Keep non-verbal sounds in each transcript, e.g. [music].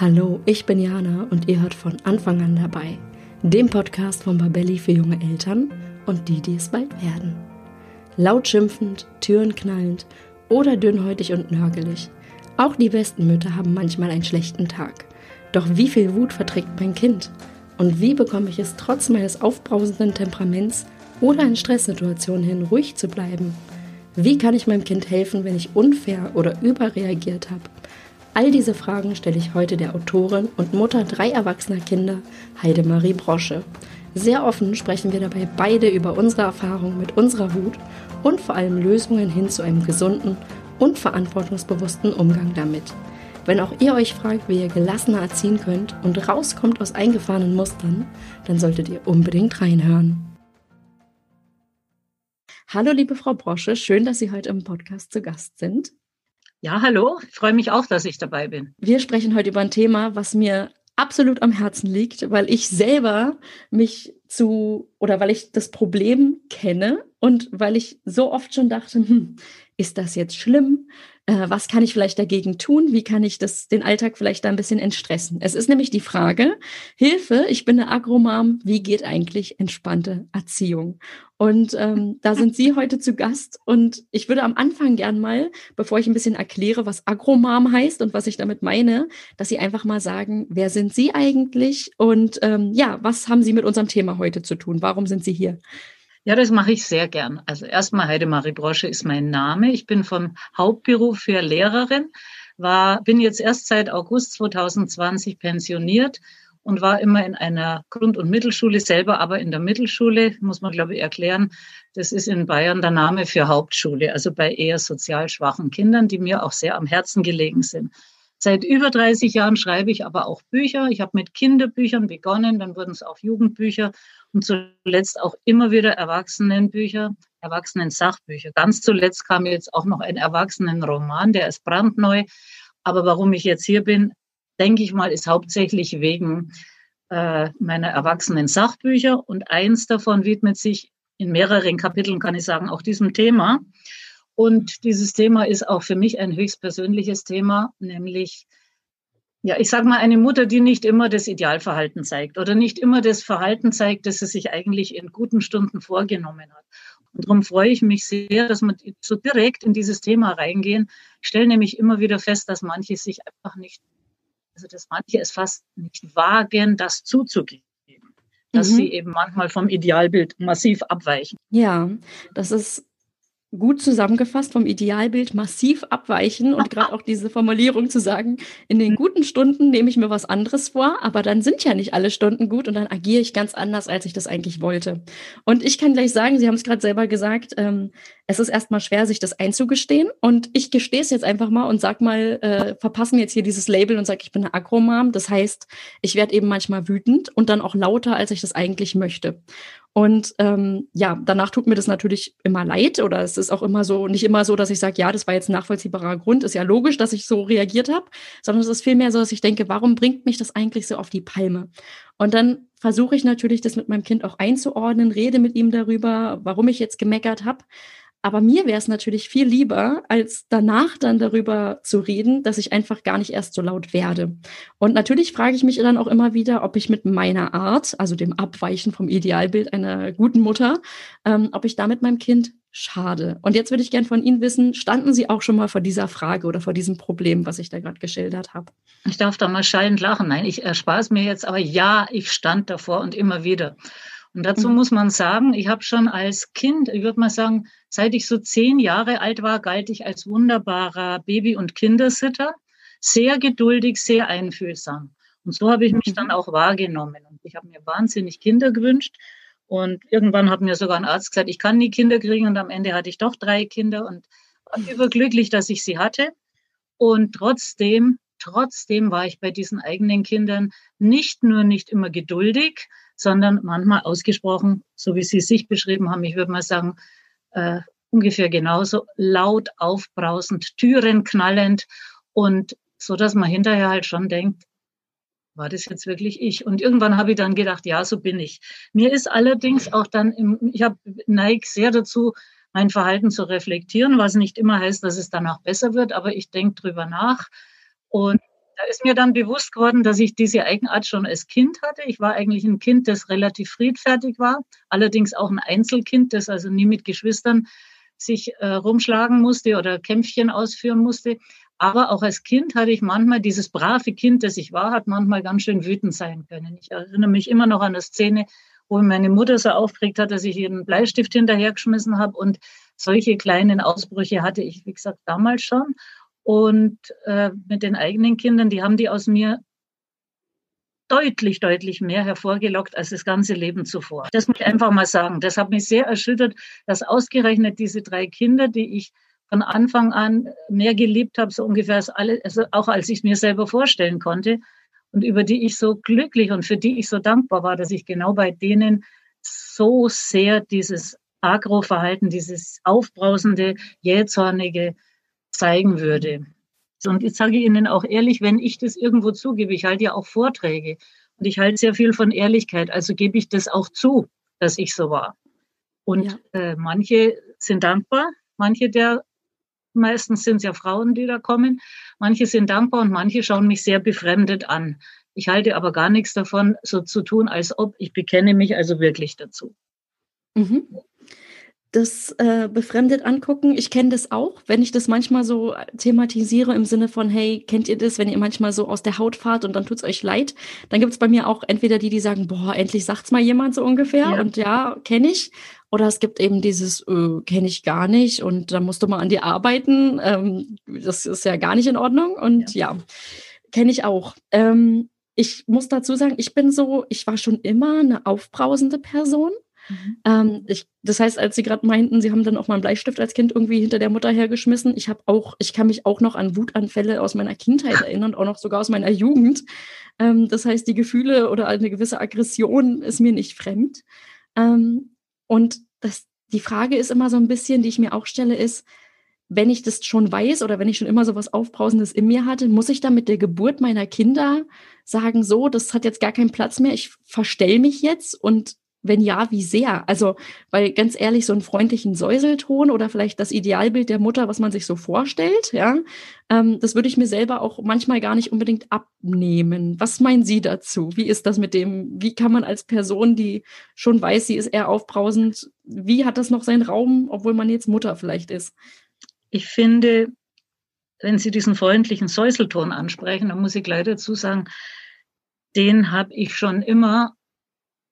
Hallo, ich bin Jana und ihr hört von Anfang an dabei, dem Podcast von Babelli für junge Eltern und die, die es bald werden. Laut schimpfend, Türen knallend oder dünnhäutig und nörgelig. Auch die besten Mütter haben manchmal einen schlechten Tag. Doch wie viel Wut verträgt mein Kind? Und wie bekomme ich es trotz meines aufbrausenden Temperaments oder in Stresssituationen hin, ruhig zu bleiben? Wie kann ich meinem Kind helfen, wenn ich unfair oder überreagiert habe? All diese Fragen stelle ich heute der Autorin und Mutter drei erwachsener Kinder, Heidemarie Brosche. Sehr offen sprechen wir dabei beide über unsere Erfahrungen mit unserer Wut und vor allem Lösungen hin zu einem gesunden und verantwortungsbewussten Umgang damit. Wenn auch ihr euch fragt, wie ihr gelassener erziehen könnt und rauskommt aus eingefahrenen Mustern, dann solltet ihr unbedingt reinhören. Hallo liebe Frau Brosche, schön, dass Sie heute im Podcast zu Gast sind. Ja, hallo. Ich freue mich auch, dass ich dabei bin. Wir sprechen heute über ein Thema, was mir absolut am Herzen liegt, weil ich selber mich zu oder weil ich das Problem kenne und weil ich so oft schon dachte, hm, ist das jetzt schlimm? Äh, was kann ich vielleicht dagegen tun? Wie kann ich das, den Alltag vielleicht da ein bisschen entstressen? Es ist nämlich die Frage, Hilfe, ich bin eine Agromam, wie geht eigentlich entspannte Erziehung? Und ähm, da sind Sie heute zu Gast und ich würde am Anfang gern mal, bevor ich ein bisschen erkläre, was Agromam heißt und was ich damit meine, dass Sie einfach mal sagen, wer sind Sie eigentlich und ähm, ja, was haben Sie mit unserem Thema heute zu tun? Warum sind Sie hier? Ja, das mache ich sehr gern. Also erstmal Heidemarie Brosche ist mein Name. Ich bin vom Hauptberuf für Lehrerin, war, bin jetzt erst seit August 2020 pensioniert und war immer in einer Grund- und Mittelschule, selber aber in der Mittelschule, muss man glaube ich erklären. Das ist in Bayern der Name für Hauptschule, also bei eher sozial schwachen Kindern, die mir auch sehr am Herzen gelegen sind. Seit über 30 Jahren schreibe ich aber auch Bücher. Ich habe mit Kinderbüchern begonnen, dann wurden es auch Jugendbücher und zuletzt auch immer wieder Erwachsenenbücher, Erwachsenen-Sachbücher. Ganz zuletzt kam jetzt auch noch ein Erwachsenenroman, der ist brandneu. Aber warum ich jetzt hier bin, denke ich mal, ist hauptsächlich wegen äh, meiner Erwachsenen-Sachbücher und eins davon widmet sich in mehreren Kapiteln, kann ich sagen, auch diesem Thema. Und dieses Thema ist auch für mich ein höchst persönliches Thema, nämlich, ja, ich sage mal, eine Mutter, die nicht immer das Idealverhalten zeigt oder nicht immer das Verhalten zeigt, das sie sich eigentlich in guten Stunden vorgenommen hat. Und darum freue ich mich sehr, dass wir so direkt in dieses Thema reingehen. Ich stelle nämlich immer wieder fest, dass manche sich einfach nicht, also dass manche es fast nicht wagen, das zuzugeben dass mhm. sie eben manchmal vom Idealbild massiv abweichen. Ja, das ist gut zusammengefasst vom Idealbild massiv abweichen und [laughs] gerade auch diese Formulierung zu sagen, in den guten Stunden nehme ich mir was anderes vor, aber dann sind ja nicht alle Stunden gut und dann agiere ich ganz anders, als ich das eigentlich wollte. Und ich kann gleich sagen, Sie haben es gerade selber gesagt, ähm, es ist erstmal schwer, sich das einzugestehen und ich gestehe es jetzt einfach mal und sag mal, äh, verpassen jetzt hier dieses Label und sage, ich bin eine Akromam. Das heißt, ich werde eben manchmal wütend und dann auch lauter, als ich das eigentlich möchte. Und ähm, ja, danach tut mir das natürlich immer leid oder es ist auch immer so, nicht immer so, dass ich sage, ja, das war jetzt ein nachvollziehbarer Grund, ist ja logisch, dass ich so reagiert habe, sondern es ist vielmehr so, dass ich denke, warum bringt mich das eigentlich so auf die Palme? Und dann versuche ich natürlich, das mit meinem Kind auch einzuordnen, rede mit ihm darüber, warum ich jetzt gemeckert habe. Aber mir wäre es natürlich viel lieber, als danach dann darüber zu reden, dass ich einfach gar nicht erst so laut werde. Und natürlich frage ich mich dann auch immer wieder, ob ich mit meiner Art, also dem Abweichen vom Idealbild einer guten Mutter, ähm, ob ich damit meinem Kind schade. Und jetzt würde ich gern von Ihnen wissen, standen Sie auch schon mal vor dieser Frage oder vor diesem Problem, was ich da gerade geschildert habe? Ich darf da mal schallend lachen. Nein, ich erspare es mir jetzt, aber ja, ich stand davor und immer wieder. Und dazu mhm. muss man sagen, ich habe schon als Kind, ich würde mal sagen, seit ich so zehn Jahre alt war, galt ich als wunderbarer Baby- und Kindersitter, sehr geduldig, sehr einfühlsam. Und so habe ich mich dann mhm. auch wahrgenommen. Und ich habe mir wahnsinnig Kinder gewünscht. Und irgendwann hat mir sogar ein Arzt gesagt, ich kann nie Kinder kriegen. Und am Ende hatte ich doch drei Kinder und war überglücklich, dass ich sie hatte. Und trotzdem, trotzdem war ich bei diesen eigenen Kindern nicht nur nicht immer geduldig, sondern manchmal ausgesprochen, so wie Sie sich beschrieben haben, ich würde mal sagen, äh, ungefähr genauso laut, aufbrausend, Türen knallend und so, dass man hinterher halt schon denkt, war das jetzt wirklich ich? Und irgendwann habe ich dann gedacht, ja, so bin ich. Mir ist allerdings auch dann, im, ich habe neig sehr dazu, mein Verhalten zu reflektieren, was nicht immer heißt, dass es danach besser wird, aber ich denke drüber nach und da ist mir dann bewusst geworden, dass ich diese Eigenart schon als Kind hatte. Ich war eigentlich ein Kind, das relativ friedfertig war, allerdings auch ein Einzelkind, das also nie mit Geschwistern sich äh, rumschlagen musste oder Kämpfchen ausführen musste. Aber auch als Kind hatte ich manchmal, dieses brave Kind, das ich war, hat manchmal ganz schön wütend sein können. Ich erinnere mich immer noch an eine Szene, wo meine Mutter so aufgeregt hat, dass ich ihren Bleistift hinterhergeschmissen habe. Und solche kleinen Ausbrüche hatte ich, wie gesagt, damals schon. Und äh, mit den eigenen Kindern, die haben die aus mir deutlich, deutlich mehr hervorgelockt als das ganze Leben zuvor. Das muss ich einfach mal sagen. Das hat mich sehr erschüttert, dass ausgerechnet diese drei Kinder, die ich von Anfang an mehr geliebt habe, so ungefähr als alle, also auch als ich es mir selber vorstellen konnte und über die ich so glücklich und für die ich so dankbar war, dass ich genau bei denen so sehr dieses Agro-Verhalten, dieses aufbrausende, jähzornige zeigen würde. Und jetzt sage ich Ihnen auch ehrlich, wenn ich das irgendwo zugebe, ich halte ja auch Vorträge und ich halte sehr viel von Ehrlichkeit, also gebe ich das auch zu, dass ich so war. Und ja. äh, manche sind dankbar, manche der Meistens sind es ja Frauen, die da kommen. Manche sind dankbar und manche schauen mich sehr befremdet an. Ich halte aber gar nichts davon, so zu tun, als ob ich bekenne mich also wirklich dazu. Mhm. Das äh, befremdet angucken, ich kenne das auch, wenn ich das manchmal so thematisiere im Sinne von, hey, kennt ihr das, wenn ihr manchmal so aus der Haut fahrt und dann tut es euch leid, dann gibt es bei mir auch entweder die, die sagen, boah, endlich sagt's mal jemand so ungefähr ja. und ja, kenne ich. Oder es gibt eben dieses, äh, kenne ich gar nicht und da musst du mal an dir arbeiten. Ähm, das ist ja gar nicht in Ordnung. Und ja, ja kenne ich auch. Ähm, ich muss dazu sagen, ich bin so, ich war schon immer eine aufbrausende Person. Mhm. Ähm, ich, das heißt, als Sie gerade meinten, Sie haben dann auch mal einen Bleistift als Kind irgendwie hinter der Mutter hergeschmissen. Ich habe auch, ich kann mich auch noch an Wutanfälle aus meiner Kindheit [laughs] erinnern, auch noch sogar aus meiner Jugend. Ähm, das heißt, die Gefühle oder eine gewisse Aggression ist mir nicht fremd. Ähm, und das, die Frage ist immer so ein bisschen, die ich mir auch stelle, ist, wenn ich das schon weiß oder wenn ich schon immer so was Aufbrausendes in mir hatte, muss ich dann mit der Geburt meiner Kinder sagen, so, das hat jetzt gar keinen Platz mehr, ich verstell mich jetzt und wenn ja, wie sehr? Also, weil ganz ehrlich, so einen freundlichen Säuselton oder vielleicht das Idealbild der Mutter, was man sich so vorstellt, ja, ähm, das würde ich mir selber auch manchmal gar nicht unbedingt abnehmen. Was meinen Sie dazu? Wie ist das mit dem? Wie kann man als Person, die schon weiß, sie ist eher aufbrausend, wie hat das noch seinen Raum, obwohl man jetzt Mutter vielleicht ist? Ich finde, wenn Sie diesen freundlichen Säuselton ansprechen, dann muss ich gleich dazu sagen, den habe ich schon immer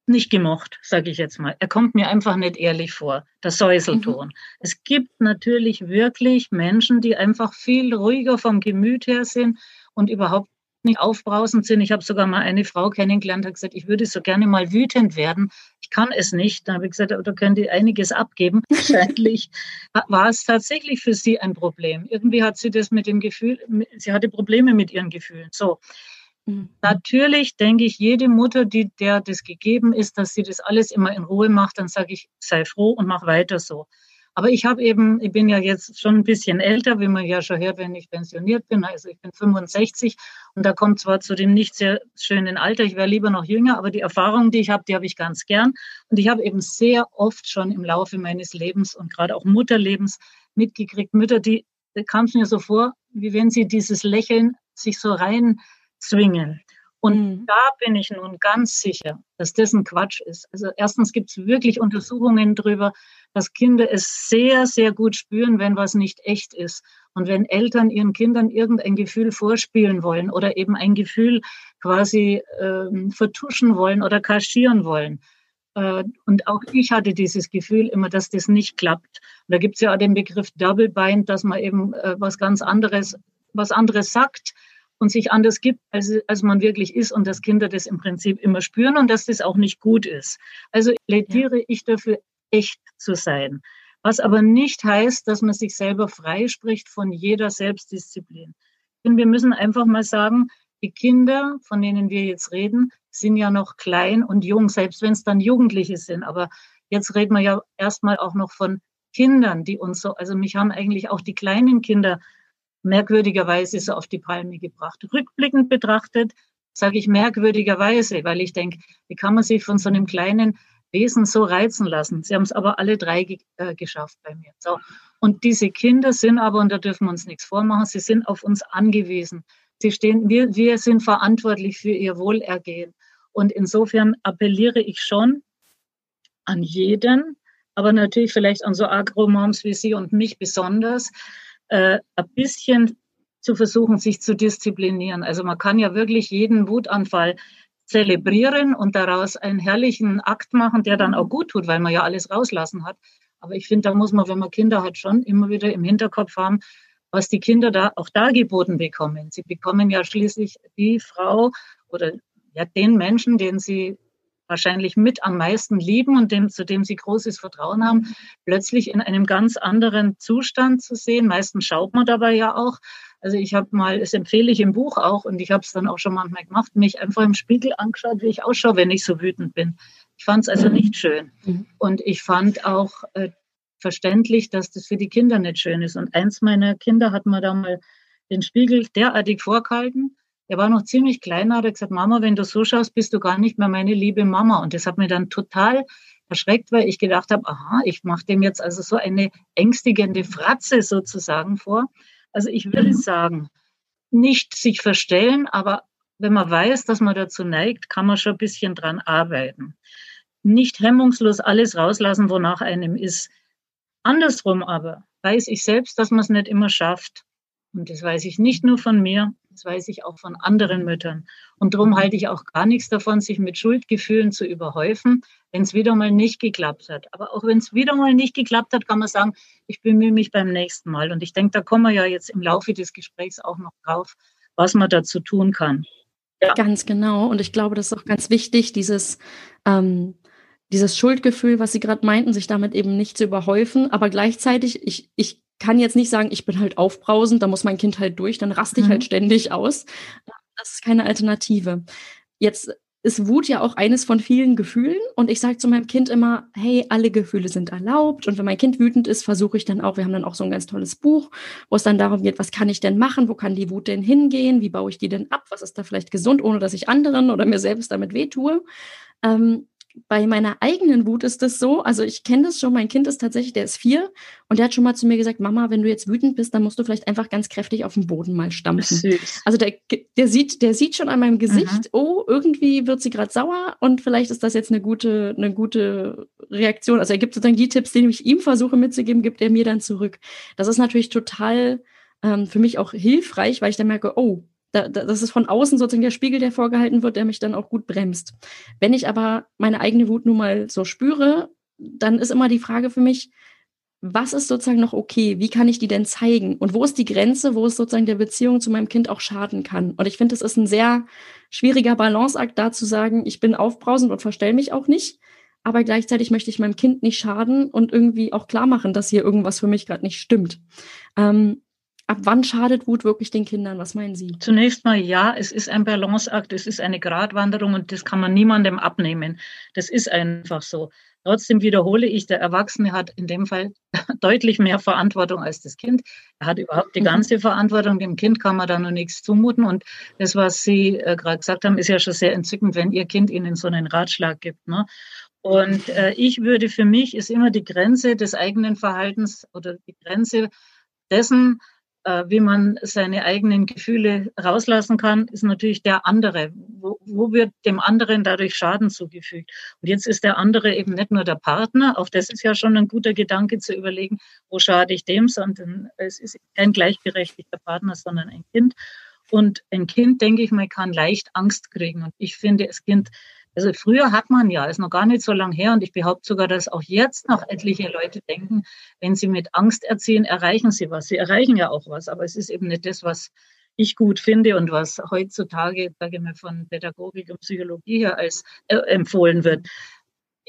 nicht gemocht, sage ich jetzt mal. Er kommt mir einfach nicht ehrlich vor, der Säuselton. Mhm. Es gibt natürlich wirklich Menschen, die einfach viel ruhiger vom Gemüt her sind und überhaupt nicht aufbrausend sind. Ich habe sogar mal eine Frau kennengelernt, hat gesagt, ich würde so gerne mal wütend werden. Ich kann es nicht. Da habe ich gesagt, da könnt ihr einiges abgeben. [laughs] Wahrscheinlich war es tatsächlich für sie ein Problem. Irgendwie hat sie das mit dem Gefühl, sie hatte Probleme mit ihren Gefühlen. So. Mhm. Natürlich denke ich, jede Mutter, die der das gegeben ist, dass sie das alles immer in Ruhe macht, dann sage ich, sei froh und mach weiter so. Aber ich habe eben, ich bin ja jetzt schon ein bisschen älter, wie man ja schon hört, wenn ich pensioniert bin. Also ich bin 65 und da kommt zwar zu dem nicht sehr schönen Alter, ich wäre lieber noch jünger, aber die Erfahrung, die ich habe, die habe ich ganz gern. Und ich habe eben sehr oft schon im Laufe meines Lebens und gerade auch Mutterlebens mitgekriegt, Mütter, die kam es mir so vor, wie wenn sie dieses Lächeln sich so rein zwingen. Und mhm. da bin ich nun ganz sicher, dass das ein Quatsch ist. Also erstens gibt es wirklich Untersuchungen darüber, dass Kinder es sehr, sehr gut spüren, wenn was nicht echt ist. Und wenn Eltern ihren Kindern irgendein Gefühl vorspielen wollen oder eben ein Gefühl quasi äh, vertuschen wollen oder kaschieren wollen. Äh, und auch ich hatte dieses Gefühl immer, dass das nicht klappt. Und da gibt es ja auch den Begriff Double Bind, dass man eben äh, was ganz anderes, was anderes sagt, und sich anders gibt, als, als man wirklich ist und dass Kinder das im Prinzip immer spüren und dass das auch nicht gut ist. Also plädiere ja. ich dafür, echt zu sein. Was aber nicht heißt, dass man sich selber freispricht von jeder Selbstdisziplin. Denn wir müssen einfach mal sagen, die Kinder, von denen wir jetzt reden, sind ja noch klein und jung, selbst wenn es dann Jugendliche sind. Aber jetzt reden wir ja erstmal auch noch von Kindern, die uns so, also mich haben eigentlich auch die kleinen Kinder merkwürdigerweise so auf die Palme gebracht. Rückblickend betrachtet sage ich merkwürdigerweise, weil ich denke, wie kann man sich von so einem kleinen Wesen so reizen lassen? Sie haben es aber alle drei ge äh, geschafft bei mir. So. Und diese Kinder sind aber, und da dürfen wir uns nichts vormachen, sie sind auf uns angewiesen. Sie stehen, wir, wir sind verantwortlich für ihr Wohlergehen. Und insofern appelliere ich schon an jeden, aber natürlich vielleicht an so Agromoms wie Sie und mich besonders, äh, ein bisschen zu versuchen, sich zu disziplinieren. Also man kann ja wirklich jeden Wutanfall zelebrieren und daraus einen herrlichen Akt machen, der dann auch gut tut, weil man ja alles rauslassen hat. Aber ich finde, da muss man, wenn man Kinder hat, schon immer wieder im Hinterkopf haben, was die Kinder da auch da geboten bekommen. Sie bekommen ja schließlich die Frau oder ja den Menschen, den sie wahrscheinlich mit am meisten lieben und dem, zu dem sie großes Vertrauen haben, plötzlich in einem ganz anderen Zustand zu sehen. Meistens schaut man dabei ja auch. Also ich habe mal, das empfehle ich im Buch auch und ich habe es dann auch schon manchmal gemacht, mich einfach im Spiegel angeschaut, wie ich ausschaue, wenn ich so wütend bin. Ich fand es also nicht schön. Mhm. Und ich fand auch äh, verständlich, dass das für die Kinder nicht schön ist. Und eins meiner Kinder hat mir da mal den Spiegel derartig vorgehalten, er war noch ziemlich klein, hat er gesagt, Mama, wenn du so schaust, bist du gar nicht mehr meine liebe Mama. Und das hat mir dann total erschreckt, weil ich gedacht habe, aha, ich mache dem jetzt also so eine ängstigende Fratze sozusagen vor. Also ich würde mhm. sagen, nicht sich verstellen, aber wenn man weiß, dass man dazu neigt, kann man schon ein bisschen dran arbeiten. Nicht hemmungslos alles rauslassen, wonach einem ist. Andersrum aber weiß ich selbst, dass man es nicht immer schafft. Und das weiß ich nicht nur von mir, das weiß ich auch von anderen Müttern. Und darum halte ich auch gar nichts davon, sich mit Schuldgefühlen zu überhäufen, wenn es wieder mal nicht geklappt hat. Aber auch wenn es wieder mal nicht geklappt hat, kann man sagen, ich bemühe mich beim nächsten Mal. Und ich denke, da kommen wir ja jetzt im Laufe des Gesprächs auch noch drauf, was man dazu tun kann. Ja. Ganz genau. Und ich glaube, das ist auch ganz wichtig, dieses, ähm, dieses Schuldgefühl, was Sie gerade meinten, sich damit eben nicht zu überhäufen. Aber gleichzeitig, ich, ich kann jetzt nicht sagen, ich bin halt aufbrausend, da muss mein Kind halt durch, dann raste ich halt mhm. halt ständig aus. Das ist keine Alternative. Jetzt ist Wut ja auch eines von vielen Gefühlen und ich sage zu meinem Kind immer, hey, alle Gefühle sind erlaubt und wenn mein Kind wütend ist, versuche ich dann auch, wir haben dann auch so ein ganz tolles Buch, wo es dann darum geht, was kann ich denn machen, wo kann die Wut denn hingehen, wie baue ich die denn ab, was ist da vielleicht gesund, ohne dass ich anderen oder mir selbst damit wehtue. Ähm, bei meiner eigenen Wut ist das so, also ich kenne das schon, mein Kind ist tatsächlich, der ist vier und der hat schon mal zu mir gesagt, Mama, wenn du jetzt wütend bist, dann musst du vielleicht einfach ganz kräftig auf den Boden mal stampfen. Also der, der, sieht, der sieht schon an meinem Gesicht, mhm. oh, irgendwie wird sie gerade sauer und vielleicht ist das jetzt eine gute, eine gute Reaktion. Also er gibt sozusagen die Tipps, die ich ihm versuche mitzugeben, gibt er mir dann zurück. Das ist natürlich total ähm, für mich auch hilfreich, weil ich dann merke, oh, da, da, das ist von außen sozusagen der Spiegel, der vorgehalten wird, der mich dann auch gut bremst. Wenn ich aber meine eigene Wut nun mal so spüre, dann ist immer die Frage für mich, was ist sozusagen noch okay? Wie kann ich die denn zeigen? Und wo ist die Grenze, wo es sozusagen der Beziehung zu meinem Kind auch schaden kann? Und ich finde, es ist ein sehr schwieriger Balanceakt, da zu sagen, ich bin aufbrausend und verstell mich auch nicht. Aber gleichzeitig möchte ich meinem Kind nicht schaden und irgendwie auch klar machen, dass hier irgendwas für mich gerade nicht stimmt. Ähm, Ab wann schadet Wut wirklich den Kindern? Was meinen Sie? Zunächst mal ja, es ist ein Balanceakt, es ist eine Gratwanderung und das kann man niemandem abnehmen. Das ist einfach so. Trotzdem wiederhole ich, der Erwachsene hat in dem Fall [laughs] deutlich mehr Verantwortung als das Kind. Er hat überhaupt die mhm. ganze Verantwortung. Dem Kind kann man da noch nichts zumuten. Und das, was Sie äh, gerade gesagt haben, ist ja schon sehr entzückend, wenn Ihr Kind Ihnen so einen Ratschlag gibt. Ne? Und äh, ich würde für mich ist immer die Grenze des eigenen Verhaltens oder die Grenze dessen, wie man seine eigenen Gefühle rauslassen kann, ist natürlich der andere. Wo, wo wird dem anderen dadurch Schaden zugefügt? Und jetzt ist der andere eben nicht nur der Partner, auch das ist ja schon ein guter Gedanke zu überlegen, wo schade ich dem, sondern es ist kein gleichberechtigter Partner, sondern ein Kind. Und ein Kind, denke ich mal, kann leicht Angst kriegen. Und ich finde, das Kind also früher hat man ja, ist noch gar nicht so lang her und ich behaupte sogar, dass auch jetzt noch etliche Leute denken, wenn sie mit Angst erziehen, erreichen sie was. Sie erreichen ja auch was, aber es ist eben nicht das, was ich gut finde und was heutzutage, sage ich mal, von Pädagogik und Psychologie her als äh, empfohlen wird.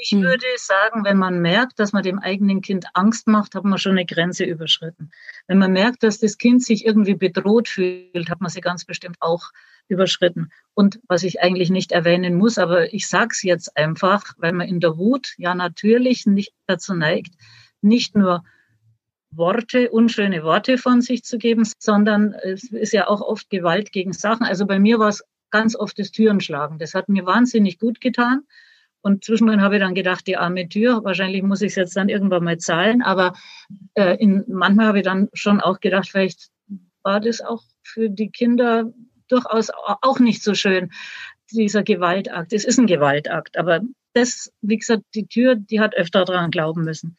Ich hm. würde sagen, wenn man merkt, dass man dem eigenen Kind Angst macht, hat man schon eine Grenze überschritten. Wenn man merkt, dass das Kind sich irgendwie bedroht fühlt, hat man sie ganz bestimmt auch überschritten. Und was ich eigentlich nicht erwähnen muss, aber ich sage es jetzt einfach, weil man in der Wut ja natürlich nicht dazu neigt, nicht nur Worte, unschöne Worte von sich zu geben, sondern es ist ja auch oft Gewalt gegen Sachen. Also bei mir war es ganz oft das Türenschlagen. Das hat mir wahnsinnig gut getan. Und zwischendrin habe ich dann gedacht, die arme Tür, wahrscheinlich muss ich es jetzt dann irgendwann mal zahlen. Aber äh, in, manchmal habe ich dann schon auch gedacht, vielleicht war das auch für die Kinder durchaus auch nicht so schön, dieser Gewaltakt. Es ist ein Gewaltakt, aber das, wie gesagt, die Tür, die hat öfter daran glauben müssen.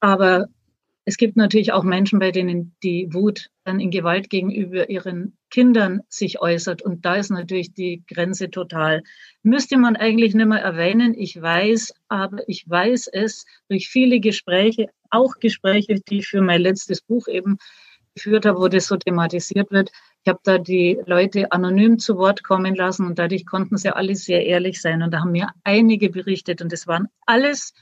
Aber es gibt natürlich auch Menschen, bei denen die Wut dann in Gewalt gegenüber ihren Kindern sich äußert. Und da ist natürlich die Grenze total. Müsste man eigentlich nicht mehr erwähnen. Ich weiß, aber ich weiß es durch viele Gespräche, auch Gespräche, die ich für mein letztes Buch eben geführt habe, wo das so thematisiert wird. Ich habe da die Leute anonym zu Wort kommen lassen und dadurch konnten sie alle sehr ehrlich sein. Und da haben mir einige berichtet und das waren alles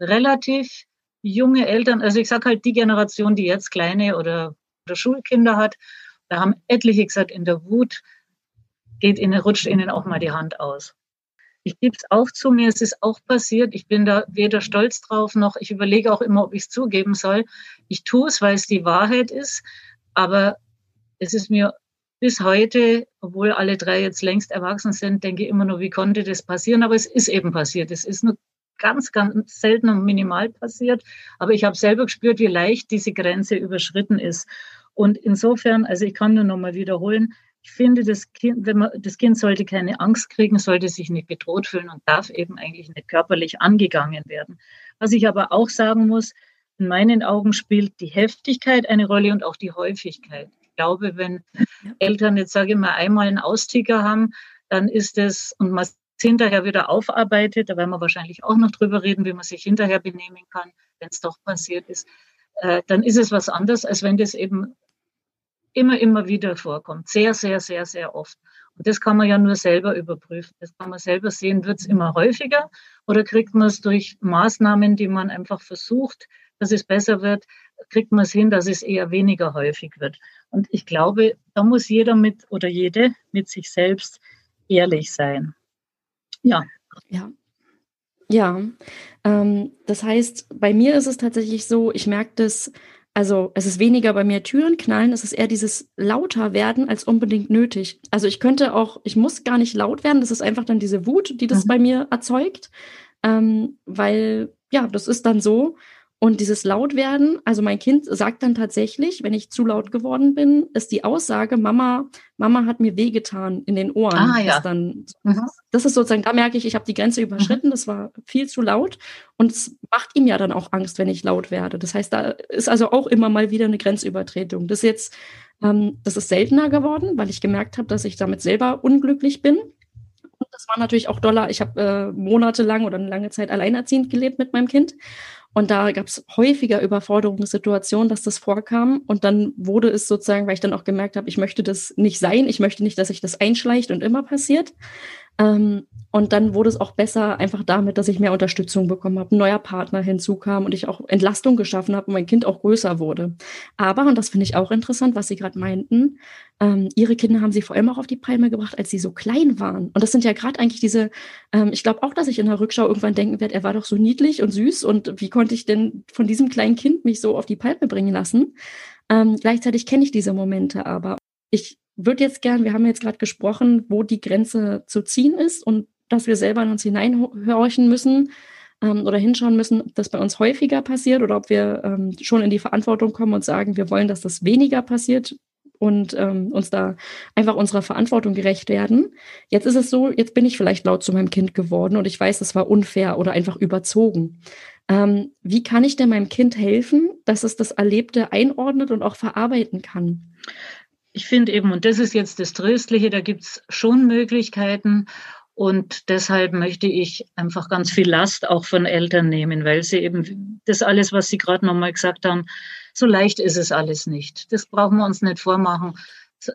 relativ junge Eltern, also ich sage halt die Generation, die jetzt kleine oder, oder Schulkinder hat, da haben etliche gesagt, in der Wut geht ihnen, rutscht ihnen auch mal die Hand aus. Ich gebe es auch zu mir, es ist auch passiert. Ich bin da weder stolz drauf noch, ich überlege auch immer, ob ich es zugeben soll. Ich tue es, weil es die Wahrheit ist, aber es ist mir bis heute, obwohl alle drei jetzt längst erwachsen sind, denke ich immer nur, wie konnte das passieren? Aber es ist eben passiert. Es ist nur ganz, ganz selten und minimal passiert. Aber ich habe selber gespürt, wie leicht diese Grenze überschritten ist. Und insofern, also ich kann nur noch mal wiederholen, ich finde, das Kind, wenn man, das Kind sollte keine Angst kriegen, sollte sich nicht bedroht fühlen und darf eben eigentlich nicht körperlich angegangen werden. Was ich aber auch sagen muss, in meinen Augen spielt die Heftigkeit eine Rolle und auch die Häufigkeit. Ich glaube, wenn Eltern jetzt, sage ich mal, einmal einen Austicker haben, dann ist es, und man hinterher wieder aufarbeitet, da werden wir wahrscheinlich auch noch drüber reden, wie man sich hinterher benehmen kann, wenn es doch passiert ist, äh, dann ist es was anderes, als wenn das eben immer, immer wieder vorkommt. Sehr, sehr, sehr, sehr oft. Und das kann man ja nur selber überprüfen. Das kann man selber sehen, wird es immer häufiger oder kriegt man es durch Maßnahmen, die man einfach versucht, dass es besser wird, kriegt man es hin, dass es eher weniger häufig wird. Und ich glaube, da muss jeder mit oder jede mit sich selbst ehrlich sein. Ja. Ja. Ja. Ähm, das heißt, bei mir ist es tatsächlich so, ich merke das, also es ist weniger bei mir Türen knallen, es ist eher dieses lauter werden als unbedingt nötig. Also ich könnte auch, ich muss gar nicht laut werden, das ist einfach dann diese Wut, die das mhm. bei mir erzeugt, ähm, weil ja, das ist dann so. Und dieses Lautwerden, also mein Kind sagt dann tatsächlich, wenn ich zu laut geworden bin, ist die Aussage, Mama, Mama hat mir wehgetan in den Ohren. Ah, ja. Dann, mhm. Das ist sozusagen, da merke ich, ich habe die Grenze überschritten, mhm. das war viel zu laut. Und es macht ihm ja dann auch Angst, wenn ich laut werde. Das heißt, da ist also auch immer mal wieder eine Grenzübertretung. Das ist jetzt, ähm, das ist seltener geworden, weil ich gemerkt habe, dass ich damit selber unglücklich bin. Das war natürlich auch doller. Ich habe äh, monatelang oder eine lange Zeit alleinerziehend gelebt mit meinem Kind. Und da gab es häufiger Überforderungssituationen, dass das vorkam. Und dann wurde es sozusagen, weil ich dann auch gemerkt habe, ich möchte das nicht sein, ich möchte nicht, dass sich das einschleicht und immer passiert. Ähm, und dann wurde es auch besser, einfach damit, dass ich mehr Unterstützung bekommen habe, ein neuer Partner hinzukam und ich auch Entlastung geschaffen habe und mein Kind auch größer wurde. Aber, und das finde ich auch interessant, was Sie gerade meinten, ähm, Ihre Kinder haben Sie vor allem auch auf die Palme gebracht, als sie so klein waren. Und das sind ja gerade eigentlich diese, ähm, ich glaube auch, dass ich in der Rückschau irgendwann denken werde, er war doch so niedlich und süß und wie konnte ich denn von diesem kleinen Kind mich so auf die Palme bringen lassen? Ähm, gleichzeitig kenne ich diese Momente aber. Ich würde jetzt gern, wir haben jetzt gerade gesprochen, wo die Grenze zu ziehen ist und dass wir selber in uns hineinhorchen müssen ähm, oder hinschauen müssen, ob das bei uns häufiger passiert oder ob wir ähm, schon in die Verantwortung kommen und sagen, wir wollen, dass das weniger passiert und ähm, uns da einfach unserer Verantwortung gerecht werden. Jetzt ist es so, jetzt bin ich vielleicht laut zu meinem Kind geworden und ich weiß, das war unfair oder einfach überzogen. Ähm, wie kann ich denn meinem Kind helfen, dass es das Erlebte einordnet und auch verarbeiten kann? Ich finde eben, und das ist jetzt das Tröstliche, da gibt es schon Möglichkeiten. Und deshalb möchte ich einfach ganz viel Last auch von Eltern nehmen, weil sie eben das alles, was Sie gerade nochmal gesagt haben, so leicht ist es alles nicht. Das brauchen wir uns nicht vormachen.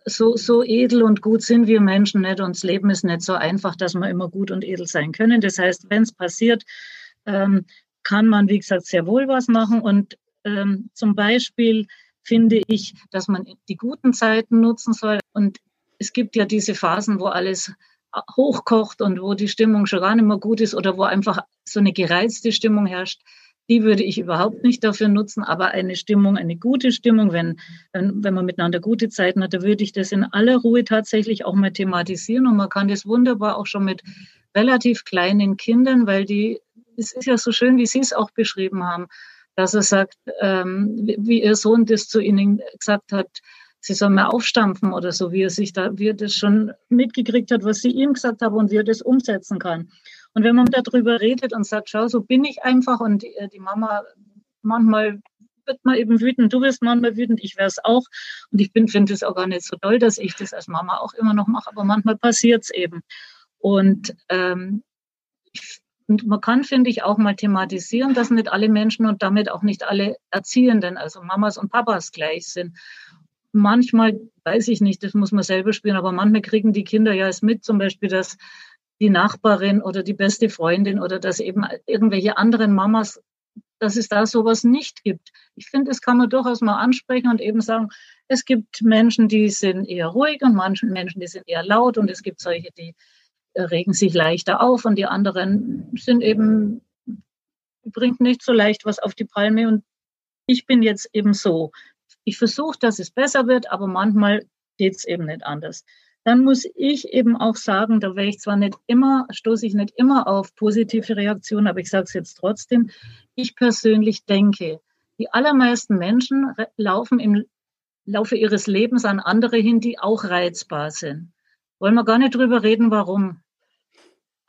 So, so edel und gut sind wir Menschen nicht. Und das Leben ist nicht so einfach, dass wir immer gut und edel sein können. Das heißt, wenn es passiert, ähm, kann man, wie gesagt, sehr wohl was machen. Und ähm, zum Beispiel finde ich, dass man die guten Zeiten nutzen soll. Und es gibt ja diese Phasen, wo alles hochkocht und wo die Stimmung schon gar nicht mehr gut ist oder wo einfach so eine gereizte Stimmung herrscht. Die würde ich überhaupt nicht dafür nutzen, aber eine Stimmung, eine gute Stimmung, wenn, wenn, wenn man miteinander gute Zeiten hat, da würde ich das in aller Ruhe tatsächlich auch mal thematisieren und man kann das wunderbar auch schon mit relativ kleinen Kindern, weil die, es ist ja so schön, wie Sie es auch beschrieben haben, dass er sagt, ähm, wie Ihr Sohn das zu Ihnen gesagt hat, sie soll mal aufstampfen oder so, wie er sich da, wie er das schon mitgekriegt hat, was sie ihm gesagt haben und wie er das umsetzen kann. Und wenn man darüber redet und sagt, schau, so bin ich einfach und die, die Mama manchmal wird man eben wütend, du wirst manchmal wütend, ich wäre es auch. Und ich finde es auch gar nicht so toll, dass ich das als Mama auch immer noch mache, aber manchmal passiert es eben. Und, ähm, und man kann, finde ich, auch mal thematisieren, dass nicht alle Menschen und damit auch nicht alle Erziehenden, also Mamas und Papas gleich sind. Manchmal, weiß ich nicht, das muss man selber spielen, aber manchmal kriegen die Kinder ja es mit, zum Beispiel, dass die Nachbarin oder die beste Freundin oder dass eben irgendwelche anderen Mamas dass es da sowas nicht gibt. Ich finde, das kann man durchaus mal ansprechen und eben sagen, es gibt Menschen, die sind eher ruhig und manche Menschen, die sind eher laut und es gibt solche, die regen sich leichter auf und die anderen sind eben, bringt nicht so leicht was auf die Palme und ich bin jetzt eben so. Ich versuche, dass es besser wird, aber manchmal geht es eben nicht anders dann muss ich eben auch sagen, da wäre ich zwar nicht immer, stoße ich nicht immer auf positive Reaktionen, aber ich sage es jetzt trotzdem, ich persönlich denke, die allermeisten Menschen laufen im Laufe ihres Lebens an andere hin, die auch reizbar sind. Wollen wir gar nicht drüber reden, warum,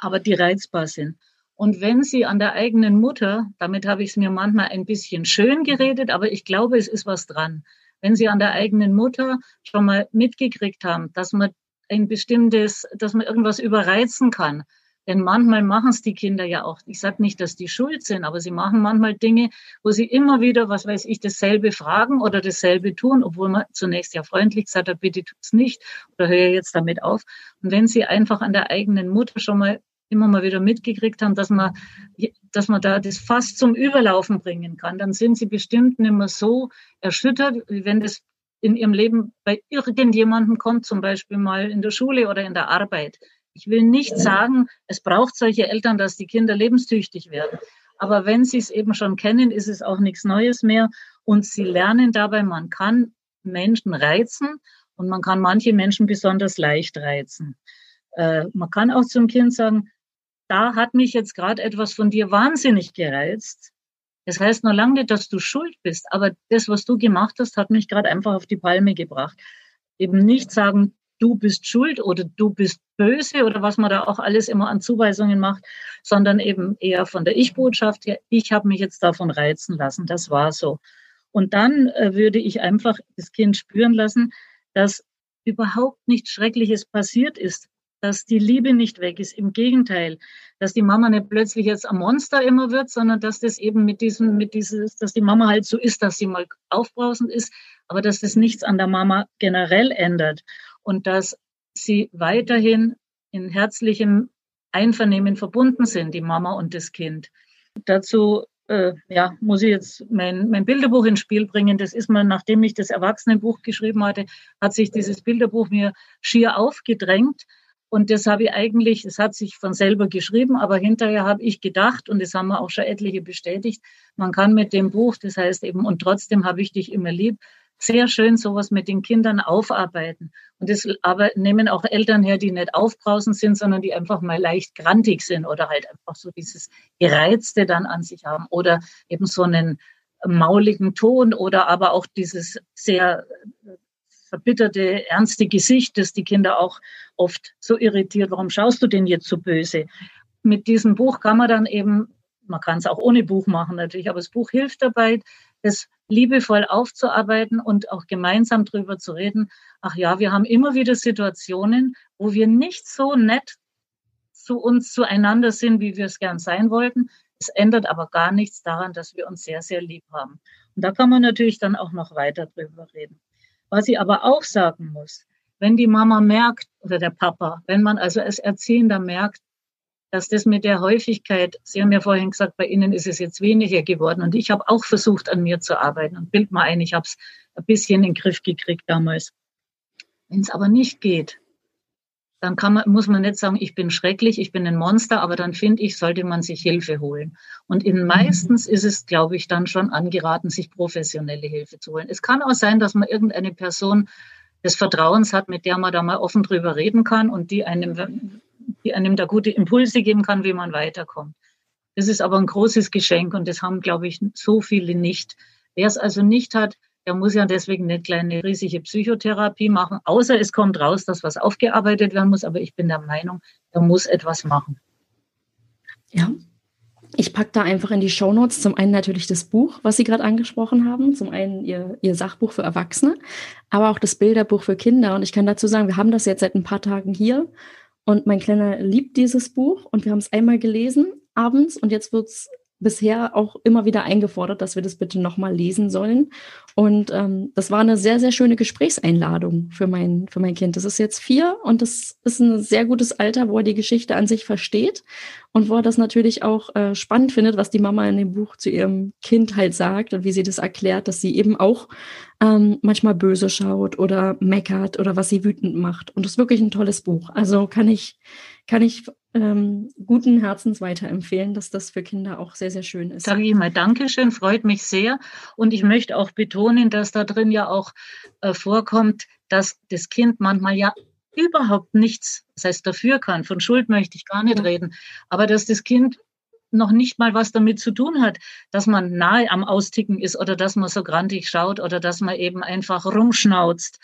aber die reizbar sind. Und wenn sie an der eigenen Mutter, damit habe ich es mir manchmal ein bisschen schön geredet, aber ich glaube, es ist was dran. Wenn sie an der eigenen Mutter schon mal mitgekriegt haben, dass man ein bestimmtes, dass man irgendwas überreizen kann. Denn manchmal machen es die Kinder ja auch. Ich sage nicht, dass die schuld sind, aber sie machen manchmal Dinge, wo sie immer wieder, was weiß ich, dasselbe fragen oder dasselbe tun, obwohl man zunächst ja freundlich gesagt hat, bitte tut's nicht oder höre jetzt damit auf. Und wenn sie einfach an der eigenen Mutter schon mal immer mal wieder mitgekriegt haben, dass man, dass man da das fast zum Überlaufen bringen kann, dann sind sie bestimmt nicht mehr so erschüttert, wie wenn das in ihrem Leben bei irgendjemandem kommt, zum Beispiel mal in der Schule oder in der Arbeit. Ich will nicht sagen, es braucht solche Eltern, dass die Kinder lebenstüchtig werden. Aber wenn sie es eben schon kennen, ist es auch nichts Neues mehr. Und sie lernen dabei, man kann Menschen reizen und man kann manche Menschen besonders leicht reizen. Äh, man kann auch zum Kind sagen, da hat mich jetzt gerade etwas von dir wahnsinnig gereizt. Das heißt noch lange nicht, dass du schuld bist, aber das, was du gemacht hast, hat mich gerade einfach auf die Palme gebracht. Eben nicht sagen, du bist schuld oder du bist böse oder was man da auch alles immer an Zuweisungen macht, sondern eben eher von der Ich-Botschaft her, ich habe mich jetzt davon reizen lassen, das war so. Und dann äh, würde ich einfach das Kind spüren lassen, dass überhaupt nichts Schreckliches passiert ist, dass die Liebe nicht weg ist. Im Gegenteil, dass die Mama nicht plötzlich jetzt ein Monster immer wird, sondern dass das eben mit diesem, mit dieses, dass die Mama halt so ist, dass sie mal aufbrausend ist, aber dass das nichts an der Mama generell ändert und dass sie weiterhin in herzlichem Einvernehmen verbunden sind, die Mama und das Kind. Dazu äh, ja, muss ich jetzt mein, mein Bilderbuch ins Spiel bringen. Das ist mir, nachdem ich das Erwachsenenbuch geschrieben hatte, hat sich dieses Bilderbuch mir schier aufgedrängt, und das habe ich eigentlich, es hat sich von selber geschrieben, aber hinterher habe ich gedacht, und das haben wir auch schon etliche bestätigt, man kann mit dem Buch, das heißt eben, und trotzdem habe ich dich immer lieb, sehr schön sowas mit den Kindern aufarbeiten. Und das aber nehmen auch Eltern her, die nicht aufbrausend sind, sondern die einfach mal leicht grantig sind oder halt einfach so dieses Gereizte dann an sich haben oder eben so einen mauligen Ton oder aber auch dieses sehr verbitterte, ernste Gesicht, das die Kinder auch oft so irritiert. Warum schaust du denn jetzt so böse? Mit diesem Buch kann man dann eben, man kann es auch ohne Buch machen natürlich, aber das Buch hilft dabei, es liebevoll aufzuarbeiten und auch gemeinsam drüber zu reden. Ach ja, wir haben immer wieder Situationen, wo wir nicht so nett zu uns zueinander sind, wie wir es gern sein wollten. Es ändert aber gar nichts daran, dass wir uns sehr, sehr lieb haben. Und da kann man natürlich dann auch noch weiter drüber reden. Was ich aber auch sagen muss, wenn die Mama merkt oder der Papa, wenn man also als Erziehender merkt, dass das mit der Häufigkeit, Sie haben ja vorhin gesagt, bei Ihnen ist es jetzt weniger geworden und ich habe auch versucht, an mir zu arbeiten und bild mal ein, ich habe es ein bisschen in den Griff gekriegt damals. Wenn es aber nicht geht, dann man, muss man nicht sagen, ich bin schrecklich, ich bin ein Monster, aber dann finde ich, sollte man sich Hilfe holen. Und in mhm. meistens ist es, glaube ich, dann schon angeraten, sich professionelle Hilfe zu holen. Es kann auch sein, dass man irgendeine Person des Vertrauens hat, mit der man da mal offen drüber reden kann und die einem, die einem da gute Impulse geben kann, wie man weiterkommt. Das ist aber ein großes Geschenk und das haben, glaube ich, so viele nicht. Wer es also nicht hat, der muss ja deswegen eine kleine riesige Psychotherapie machen, außer es kommt raus, dass was aufgearbeitet werden muss. Aber ich bin der Meinung, er muss etwas machen. Ja, ich packe da einfach in die Shownotes zum einen natürlich das Buch, was Sie gerade angesprochen haben, zum einen Ihr, Ihr Sachbuch für Erwachsene, aber auch das Bilderbuch für Kinder. Und ich kann dazu sagen, wir haben das jetzt seit ein paar Tagen hier und mein Kleiner liebt dieses Buch und wir haben es einmal gelesen abends und jetzt wird es bisher auch immer wieder eingefordert, dass wir das bitte nochmal lesen sollen. Und ähm, das war eine sehr, sehr schöne Gesprächseinladung für mein, für mein Kind. Das ist jetzt vier und das ist ein sehr gutes Alter, wo er die Geschichte an sich versteht und wo er das natürlich auch äh, spannend findet, was die Mama in dem Buch zu ihrem Kind halt sagt und wie sie das erklärt, dass sie eben auch ähm, manchmal böse schaut oder meckert oder was sie wütend macht. Und das ist wirklich ein tolles Buch. Also kann ich, kann ich ähm, guten Herzens weiterempfehlen, dass das für Kinder auch sehr, sehr schön ist. Sage ich mal Dankeschön, freut mich sehr. Und ich möchte auch betonen, dass da drin ja auch äh, vorkommt, dass das Kind manchmal ja überhaupt nichts, das heißt dafür kann, von Schuld möchte ich gar nicht reden, aber dass das Kind noch nicht mal was damit zu tun hat, dass man nahe am Austicken ist oder dass man so grantig schaut oder dass man eben einfach rumschnauzt.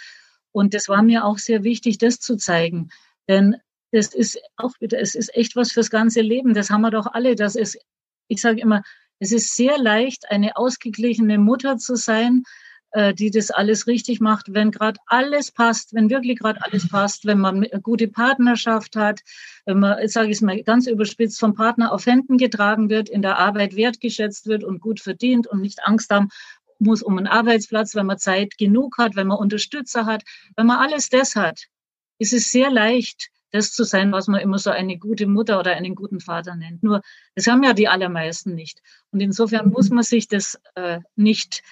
Und das war mir auch sehr wichtig, das zu zeigen. Denn das ist auch wieder, es ist echt was fürs ganze Leben. Das haben wir doch alle. Das ist, ich sage immer, es ist sehr leicht, eine ausgeglichene Mutter zu sein, äh, die das alles richtig macht, wenn gerade alles passt, wenn wirklich gerade alles passt, wenn man eine gute Partnerschaft hat, wenn man, sage ich es mal ganz überspitzt, vom Partner auf Händen getragen wird, in der Arbeit wertgeschätzt wird und gut verdient und nicht Angst haben muss um einen Arbeitsplatz, wenn man Zeit genug hat, wenn man Unterstützer hat, wenn man alles das hat, ist es sehr leicht, das zu sein, was man immer so eine gute Mutter oder einen guten Vater nennt. Nur, das haben ja die allermeisten nicht. Und insofern muss man sich das äh, nicht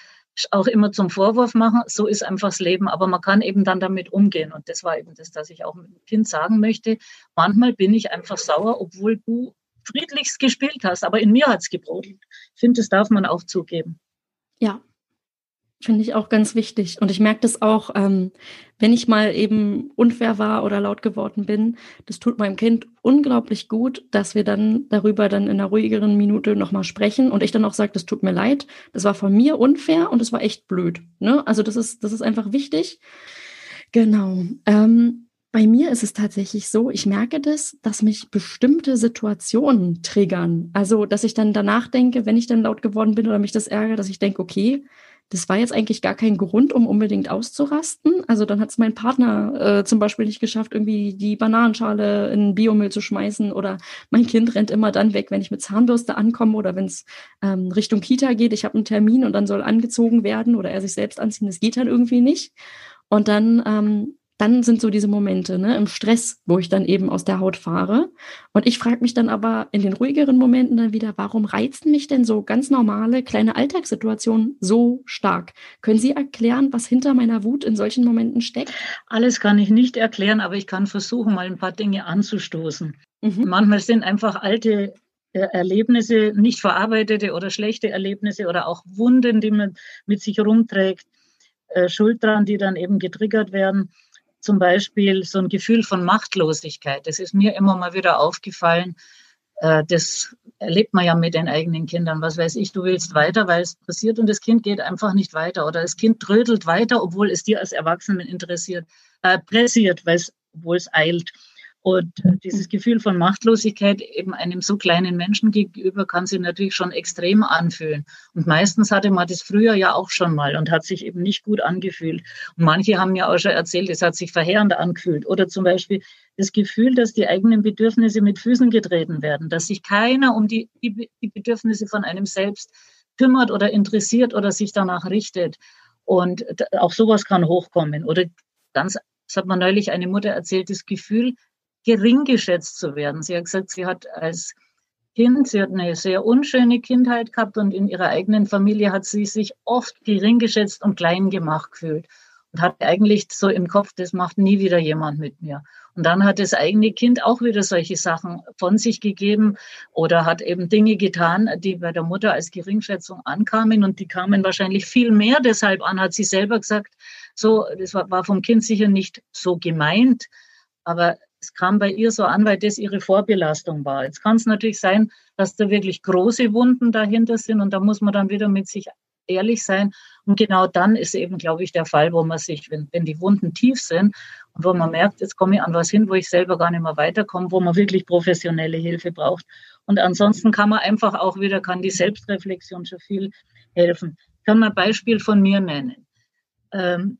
auch immer zum Vorwurf machen. So ist einfach das Leben. Aber man kann eben dann damit umgehen. Und das war eben das, was ich auch mit dem Kind sagen möchte. Manchmal bin ich einfach sauer, obwohl du friedlichst gespielt hast. Aber in mir hat es gebrodelt. Ich finde, das darf man auch zugeben. Ja, Finde ich auch ganz wichtig. Und ich merke das auch, ähm, wenn ich mal eben unfair war oder laut geworden bin. Das tut meinem Kind unglaublich gut, dass wir dann darüber dann in einer ruhigeren Minute nochmal sprechen und ich dann auch sage, das tut mir leid. Das war von mir unfair und es war echt blöd. Ne? Also das ist, das ist einfach wichtig. Genau. Ähm, bei mir ist es tatsächlich so, ich merke das, dass mich bestimmte Situationen triggern. Also, dass ich dann danach denke, wenn ich dann laut geworden bin oder mich das ärgert, dass ich denke, okay, das war jetzt eigentlich gar kein Grund, um unbedingt auszurasten. Also dann hat es mein Partner äh, zum Beispiel nicht geschafft, irgendwie die Bananenschale in Biomüll zu schmeißen oder mein Kind rennt immer dann weg, wenn ich mit Zahnbürste ankomme oder wenn es ähm, Richtung Kita geht. Ich habe einen Termin und dann soll angezogen werden oder er sich selbst anziehen. Das geht dann irgendwie nicht. Und dann ähm, dann sind so diese Momente ne, im Stress, wo ich dann eben aus der Haut fahre. Und ich frage mich dann aber in den ruhigeren Momenten dann wieder, warum reizen mich denn so ganz normale kleine Alltagssituationen so stark? Können Sie erklären, was hinter meiner Wut in solchen Momenten steckt? Alles kann ich nicht erklären, aber ich kann versuchen, mal ein paar Dinge anzustoßen. Mhm. Manchmal sind einfach alte äh, Erlebnisse, nicht verarbeitete oder schlechte Erlebnisse oder auch Wunden, die man mit sich rumträgt, äh, Schuld dran, die dann eben getriggert werden zum Beispiel so ein Gefühl von Machtlosigkeit. Das ist mir immer mal wieder aufgefallen. Äh, das erlebt man ja mit den eigenen Kindern. Was weiß ich, du willst weiter, weil es passiert und das Kind geht einfach nicht weiter. Oder das Kind trödelt weiter, obwohl es dir als Erwachsenen interessiert, äh, pressiert, weil es, obwohl es eilt. Und dieses Gefühl von Machtlosigkeit eben einem so kleinen Menschen gegenüber kann sich natürlich schon extrem anfühlen. Und meistens hatte man das früher ja auch schon mal und hat sich eben nicht gut angefühlt. Und manche haben ja auch schon erzählt, es hat sich verheerend angefühlt. Oder zum Beispiel das Gefühl, dass die eigenen Bedürfnisse mit Füßen getreten werden, dass sich keiner um die, die, die Bedürfnisse von einem selbst kümmert oder interessiert oder sich danach richtet. Und auch sowas kann hochkommen. Oder ganz, das hat man neulich eine Mutter erzählt, das Gefühl, gering geschätzt zu werden. Sie hat gesagt, sie hat als Kind, sie hat eine sehr unschöne Kindheit gehabt und in ihrer eigenen Familie hat sie sich oft gering geschätzt und klein gemacht gefühlt und hat eigentlich so im Kopf, das macht nie wieder jemand mit mir. Und dann hat das eigene Kind auch wieder solche Sachen von sich gegeben oder hat eben Dinge getan, die bei der Mutter als Geringschätzung ankamen und die kamen wahrscheinlich viel mehr deshalb an, hat sie selber gesagt. So, das war, war vom Kind sicher nicht so gemeint, aber es kam bei ihr so an, weil das ihre Vorbelastung war. Jetzt kann es natürlich sein, dass da wirklich große Wunden dahinter sind und da muss man dann wieder mit sich ehrlich sein. Und genau dann ist eben, glaube ich, der Fall, wo man sich, wenn, wenn die Wunden tief sind und wo man merkt, jetzt komme ich an was hin, wo ich selber gar nicht mehr weiterkomme, wo man wirklich professionelle Hilfe braucht. Und ansonsten kann man einfach auch wieder, kann die Selbstreflexion schon viel helfen. Ich kann mal ein Beispiel von mir nennen. Ähm,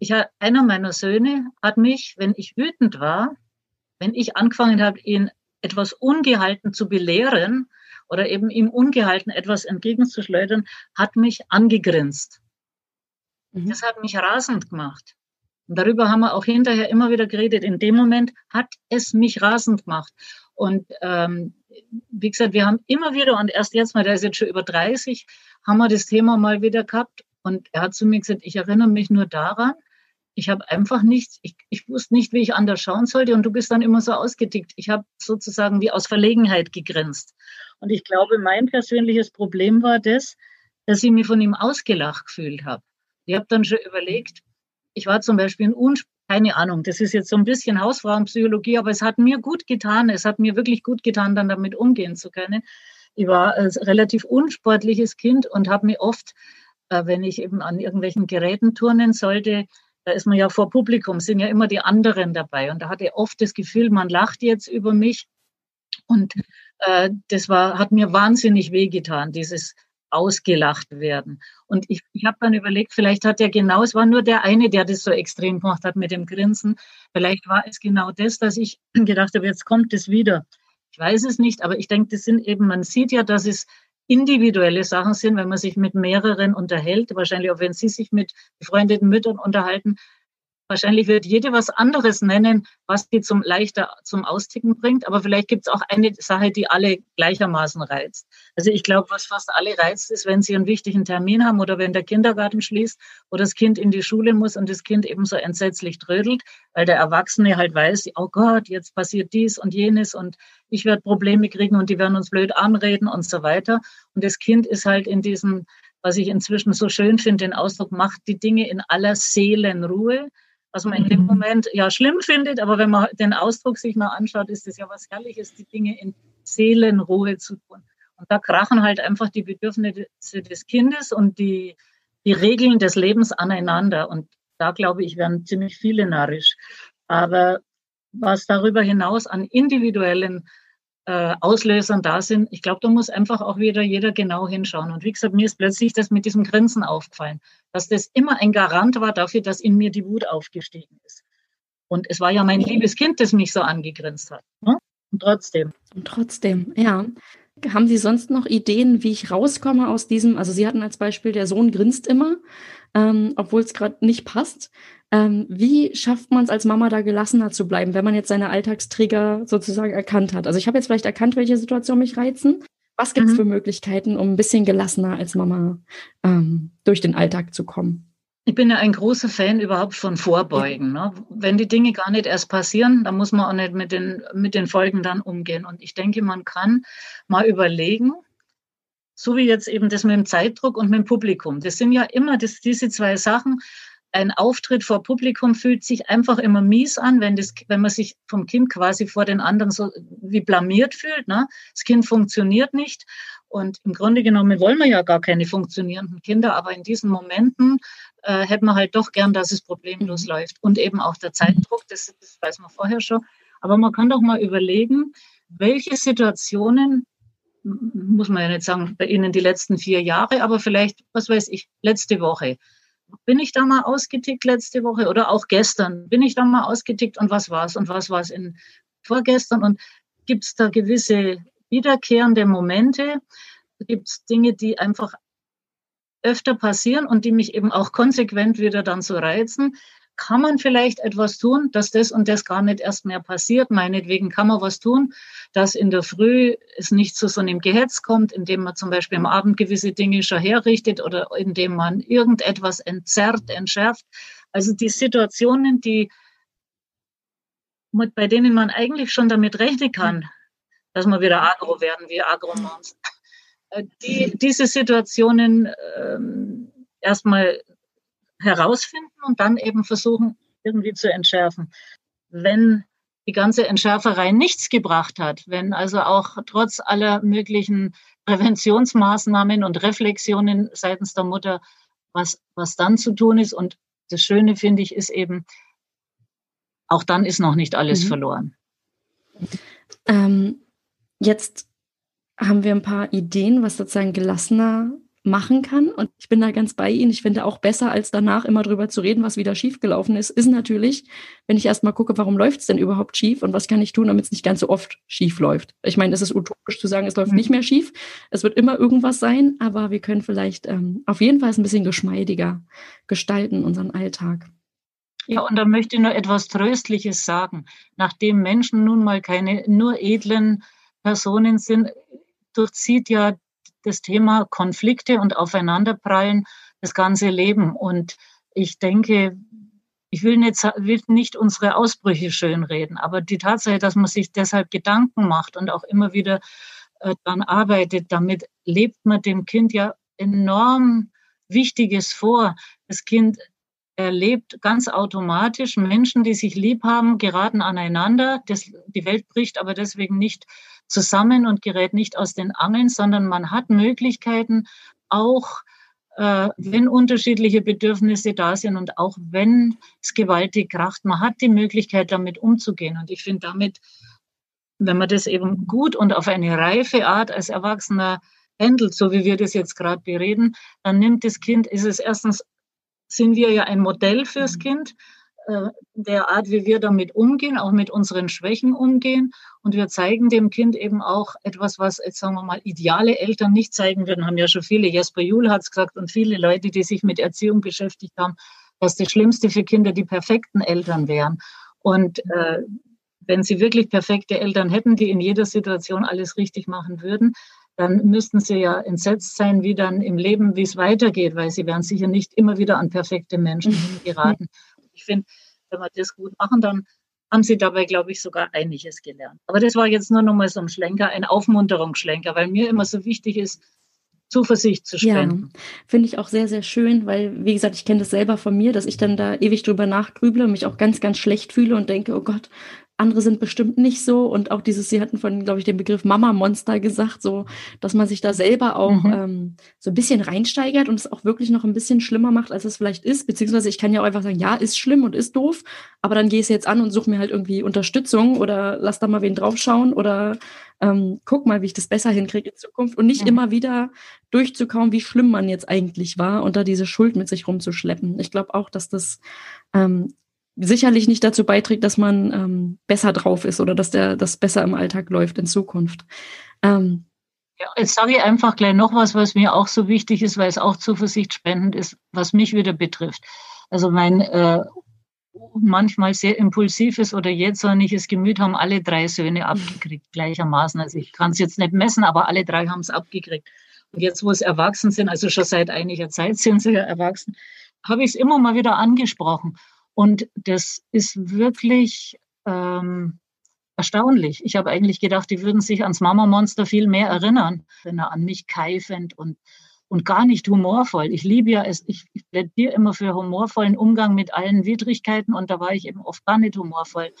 ich, einer meiner Söhne hat mich, wenn ich wütend war, wenn ich angefangen habe, ihn etwas ungehalten zu belehren oder eben ihm ungehalten etwas entgegenzuschleudern, hat mich angegrinst. Mhm. Das hat mich rasend gemacht. Und darüber haben wir auch hinterher immer wieder geredet. In dem Moment hat es mich rasend gemacht. Und ähm, wie gesagt, wir haben immer wieder, und erst jetzt mal, der ist jetzt schon über 30, haben wir das Thema mal wieder gehabt. Und er hat zu mir gesagt, ich erinnere mich nur daran, ich habe einfach nichts, ich, ich wusste nicht, wie ich anders schauen sollte und du bist dann immer so ausgetickt. Ich habe sozusagen wie aus Verlegenheit gegrinst. Und ich glaube, mein persönliches Problem war das, dass ich mich von ihm ausgelacht gefühlt habe. Ich habe dann schon überlegt, ich war zum Beispiel ein Unsp keine Ahnung, das ist jetzt so ein bisschen Hausfrauenpsychologie, aber es hat mir gut getan, es hat mir wirklich gut getan, dann damit umgehen zu können. Ich war ein relativ unsportliches Kind und habe mir oft, äh, wenn ich eben an irgendwelchen Geräten turnen sollte, da ist man ja vor Publikum, sind ja immer die anderen dabei. Und da hatte ich oft das Gefühl, man lacht jetzt über mich. Und äh, das war, hat mir wahnsinnig wehgetan, dieses ausgelacht werden. Und ich, ich habe dann überlegt, vielleicht hat er genau, es war nur der eine, der das so extrem gemacht hat mit dem Grinsen. Vielleicht war es genau das, dass ich [clears throat] gedacht habe, jetzt kommt es wieder. Ich weiß es nicht, aber ich denke, das sind eben, man sieht ja, dass es individuelle Sachen sind, wenn man sich mit mehreren unterhält, wahrscheinlich auch wenn Sie sich mit befreundeten Müttern unterhalten, Wahrscheinlich wird jede was anderes nennen, was die zum leichter zum Austicken bringt. Aber vielleicht gibt es auch eine Sache, die alle gleichermaßen reizt. Also ich glaube, was fast alle reizt, ist, wenn sie einen wichtigen Termin haben oder wenn der Kindergarten schließt oder das Kind in die Schule muss und das Kind eben so entsetzlich trödelt, weil der Erwachsene halt weiß, oh Gott, jetzt passiert dies und jenes und ich werde Probleme kriegen und die werden uns blöd anreden und so weiter. Und das Kind ist halt in diesem, was ich inzwischen so schön finde, den Ausdruck, macht die Dinge in aller Seelenruhe was man in dem Moment ja schlimm findet, aber wenn man den Ausdruck sich mal anschaut, ist es ja was Herrliches, die Dinge in Seelenruhe zu tun. Und da krachen halt einfach die Bedürfnisse des Kindes und die, die Regeln des Lebens aneinander. Und da glaube ich, werden ziemlich viele narrisch. Aber was darüber hinaus an individuellen äh, Auslösern da sind. Ich glaube, da muss einfach auch wieder jeder genau hinschauen. Und wie gesagt, mir ist plötzlich das mit diesem Grinsen aufgefallen, dass das immer ein Garant war dafür, dass in mir die Wut aufgestiegen ist. Und es war ja mein liebes Kind, das mich so angegrinst hat. Ne? Und trotzdem. Und trotzdem, ja. Haben Sie sonst noch Ideen, wie ich rauskomme aus diesem? Also Sie hatten als Beispiel, der Sohn grinst immer, ähm, obwohl es gerade nicht passt. Ähm, wie schafft man es als Mama da gelassener zu bleiben, wenn man jetzt seine Alltagsträger sozusagen erkannt hat? Also ich habe jetzt vielleicht erkannt, welche Situationen mich reizen. Was gibt es mhm. für Möglichkeiten, um ein bisschen gelassener als Mama ähm, durch den Alltag zu kommen? Ich bin ja ein großer Fan überhaupt von Vorbeugen. Ne? Wenn die Dinge gar nicht erst passieren, dann muss man auch nicht mit den, mit den Folgen dann umgehen. Und ich denke, man kann mal überlegen, so wie jetzt eben das mit dem Zeitdruck und mit dem Publikum. Das sind ja immer das, diese zwei Sachen ein Auftritt vor Publikum fühlt sich einfach immer mies an, wenn, das, wenn man sich vom Kind quasi vor den anderen so wie blamiert fühlt. Ne? Das Kind funktioniert nicht. Und im Grunde genommen wollen wir ja gar keine funktionierenden Kinder, aber in diesen Momenten äh, hätten wir halt doch gern, dass es problemlos mhm. läuft. Und eben auch der Zeitdruck, das, das weiß man vorher schon. Aber man kann doch mal überlegen, welche Situationen muss man ja nicht sagen, bei Ihnen die letzten vier Jahre, aber vielleicht, was weiß ich, letzte Woche bin ich da mal ausgetickt letzte Woche oder auch gestern? Bin ich da mal ausgetickt und was war's und was war's in vorgestern? Und gibt es da gewisse wiederkehrende Momente? Gibt es Dinge, die einfach öfter passieren und die mich eben auch konsequent wieder dann so reizen? kann man vielleicht etwas tun, dass das und das gar nicht erst mehr passiert. Meinetwegen kann man was tun, dass in der Früh es nicht zu so einem Gehetz kommt, indem man zum Beispiel am Abend gewisse Dinge schon herrichtet oder indem man irgendetwas entzerrt, entschärft. Also die Situationen, die bei denen man eigentlich schon damit rechnen kann, dass man wieder agro werden wie Agromons. Äh, die, diese Situationen ähm, erstmal herausfinden und dann eben versuchen, irgendwie zu entschärfen. Wenn die ganze Entschärferei nichts gebracht hat, wenn also auch trotz aller möglichen Präventionsmaßnahmen und Reflexionen seitens der Mutter, was, was dann zu tun ist. Und das Schöne, finde ich, ist eben, auch dann ist noch nicht alles mhm. verloren. Ähm, jetzt haben wir ein paar Ideen, was sozusagen gelassener machen kann. Und ich bin da ganz bei Ihnen. Ich finde auch besser, als danach immer drüber zu reden, was wieder schiefgelaufen ist, ist natürlich, wenn ich erstmal gucke, warum läuft es denn überhaupt schief und was kann ich tun, damit es nicht ganz so oft schief läuft. Ich meine, es ist utopisch zu sagen, es läuft mhm. nicht mehr schief. Es wird immer irgendwas sein, aber wir können vielleicht ähm, auf jeden Fall ein bisschen geschmeidiger gestalten, unseren Alltag. Ja, und da möchte ich nur etwas Tröstliches sagen. Nachdem Menschen nun mal keine nur edlen Personen sind, durchzieht ja das Thema Konflikte und Aufeinanderprallen das ganze Leben. Und ich denke, ich will nicht, will nicht unsere Ausbrüche schönreden, aber die Tatsache, dass man sich deshalb Gedanken macht und auch immer wieder äh, daran arbeitet, damit lebt man dem Kind ja enorm Wichtiges vor. Das Kind erlebt ganz automatisch Menschen, die sich lieb haben, geraten aneinander. Das, die Welt bricht aber deswegen nicht zusammen und gerät nicht aus den Angeln, sondern man hat Möglichkeiten, auch äh, wenn unterschiedliche Bedürfnisse da sind und auch wenn es gewaltig kracht, man hat die Möglichkeit, damit umzugehen. Und ich finde damit, wenn man das eben gut und auf eine reife Art als Erwachsener handelt, so wie wir das jetzt gerade bereden, dann nimmt das Kind, ist es erstens, sind wir ja ein Modell fürs mhm. Kind der Art, wie wir damit umgehen, auch mit unseren Schwächen umgehen. Und wir zeigen dem Kind eben auch etwas, was jetzt sagen wir mal ideale Eltern nicht zeigen würden, haben ja schon viele, Jesper Juhl hat es gesagt und viele Leute, die sich mit Erziehung beschäftigt haben, dass das Schlimmste für Kinder die perfekten Eltern wären. Und äh, wenn sie wirklich perfekte Eltern hätten, die in jeder Situation alles richtig machen würden, dann müssten sie ja entsetzt sein, wie dann im Leben, wie es weitergeht, weil sie werden sicher nicht immer wieder an perfekte Menschen geraten ich finde, wenn wir das gut machen, dann haben sie dabei, glaube ich, sogar einiges gelernt. Aber das war jetzt nur noch mal so ein Schlenker, ein Aufmunterungsschlenker, weil mir immer so wichtig ist, Zuversicht zu spenden. Ja, finde ich auch sehr, sehr schön, weil, wie gesagt, ich kenne das selber von mir, dass ich dann da ewig drüber nachgrüble und mich auch ganz, ganz schlecht fühle und denke, oh Gott, andere sind bestimmt nicht so. Und auch dieses, Sie hatten von, glaube ich, den Begriff Mama-Monster gesagt, so, dass man sich da selber auch mhm. ähm, so ein bisschen reinsteigert und es auch wirklich noch ein bisschen schlimmer macht, als es vielleicht ist. Beziehungsweise ich kann ja auch einfach sagen, ja, ist schlimm und ist doof, aber dann gehe ich jetzt an und suche mir halt irgendwie Unterstützung oder lass da mal wen draufschauen oder ähm, guck mal, wie ich das besser hinkriege in Zukunft und nicht mhm. immer wieder durchzukauen, wie schlimm man jetzt eigentlich war und da diese Schuld mit sich rumzuschleppen. Ich glaube auch, dass das ähm, sicherlich nicht dazu beiträgt, dass man ähm, besser drauf ist oder dass das besser im Alltag läuft in Zukunft. Ähm, ja, jetzt sage ich einfach gleich noch was, was mir auch so wichtig ist, weil es auch zuversichtspendend ist, was mich wieder betrifft. Also mein äh, manchmal sehr impulsives oder jähzorniges Gemüt haben alle drei Söhne abgekriegt, gleichermaßen. Also ich kann es jetzt nicht messen, aber alle drei haben es abgekriegt. Und jetzt, wo es erwachsen sind, also schon seit einiger Zeit sind sie ja erwachsen, habe ich es immer mal wieder angesprochen. Und das ist wirklich ähm, erstaunlich. Ich habe eigentlich gedacht, die würden sich ans Mama-Monster viel mehr erinnern, wenn er an mich keifend und, und gar nicht humorvoll. Ich liebe ja es, ich, ich plädiere immer für humorvollen Umgang mit allen Widrigkeiten und da war ich eben oft gar nicht humorvoll.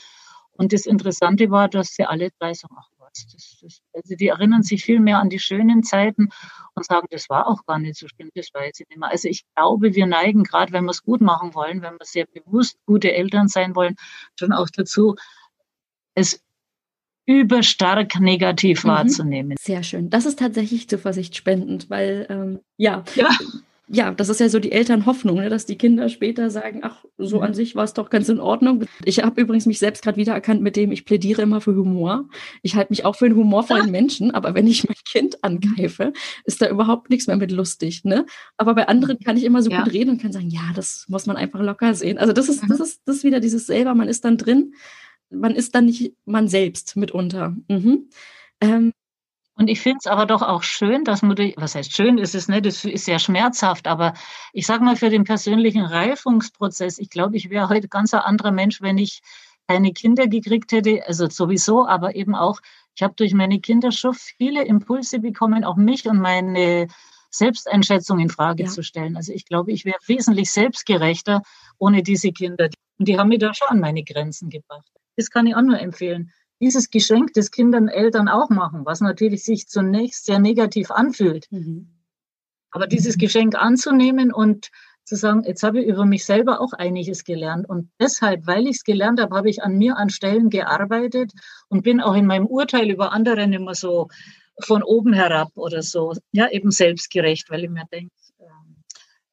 Und das Interessante war, dass sie alle drei so, ach was. Das, das, also die erinnern sich viel mehr an die schönen Zeiten und sagen, das war auch gar nicht so schlimm, das weiß ich nicht mehr. Also ich glaube, wir neigen, gerade wenn wir es gut machen wollen, wenn wir sehr bewusst gute Eltern sein wollen, schon auch dazu, es überstark negativ mhm. wahrzunehmen. Sehr schön. Das ist tatsächlich zuversichtspendend, weil ähm, ja, ja, ja, das ist ja so die Elternhoffnung, ne, dass die Kinder später sagen, ach, so mhm. an sich war es doch ganz in Ordnung. Ich habe übrigens mich selbst gerade wiedererkannt mit dem, ich plädiere immer für Humor. Ich halte mich auch für einen humorvollen ja. Menschen, aber wenn ich mein Kind angreife, ist da überhaupt nichts mehr mit lustig. Ne? Aber bei anderen kann ich immer so ja. gut reden und kann sagen, ja, das muss man einfach locker sehen. Also das ist, mhm. das ist, das ist wieder dieses selber, man ist dann drin, man ist dann nicht man selbst mitunter. Mhm. Ähm, und ich finde es aber doch auch schön, dass Mutter, was heißt schön ist es nicht, das ist sehr schmerzhaft, aber ich sage mal für den persönlichen Reifungsprozess, ich glaube, ich wäre heute ganz ein anderer Mensch, wenn ich keine Kinder gekriegt hätte, also sowieso, aber eben auch, ich habe durch meine Kinder schon viele Impulse bekommen, auch mich und meine Selbsteinschätzung in Frage ja. zu stellen. Also ich glaube, ich wäre wesentlich selbstgerechter ohne diese Kinder. Und die haben mich da schon an meine Grenzen gebracht. Das kann ich auch nur empfehlen dieses Geschenk des Kindern Eltern auch machen, was natürlich sich zunächst sehr negativ anfühlt. Mhm. Aber dieses Geschenk anzunehmen und zu sagen, jetzt habe ich über mich selber auch einiges gelernt. Und deshalb, weil ich es gelernt habe, habe ich an mir an Stellen gearbeitet und bin auch in meinem Urteil über andere immer so von oben herab oder so, ja, eben selbstgerecht, weil ich mir denke, äh,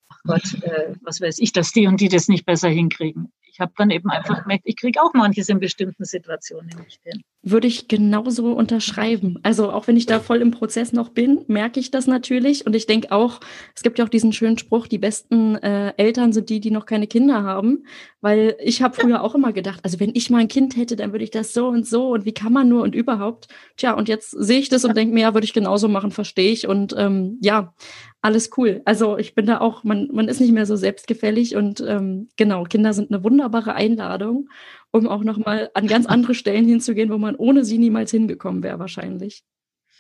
ach Gott, äh, was weiß ich, dass die und die das nicht besser hinkriegen ich habe dann eben einfach gemerkt, ich kriege auch manches in bestimmten Situationen nicht hin. Würde ich genauso unterschreiben. Also auch wenn ich da voll im Prozess noch bin, merke ich das natürlich. Und ich denke auch, es gibt ja auch diesen schönen Spruch, die besten äh, Eltern sind die, die noch keine Kinder haben. Weil ich habe früher auch immer gedacht, also wenn ich mal ein Kind hätte, dann würde ich das so und so und wie kann man nur und überhaupt. Tja, und jetzt sehe ich das und denke mir, ja, würde ich genauso machen, verstehe ich. Und ähm, ja, alles cool. Also ich bin da auch, man, man ist nicht mehr so selbstgefällig und ähm, genau, Kinder sind eine wunderbare Einladung, um auch nochmal an ganz andere Stellen hinzugehen, wo man ohne sie niemals hingekommen wäre wahrscheinlich.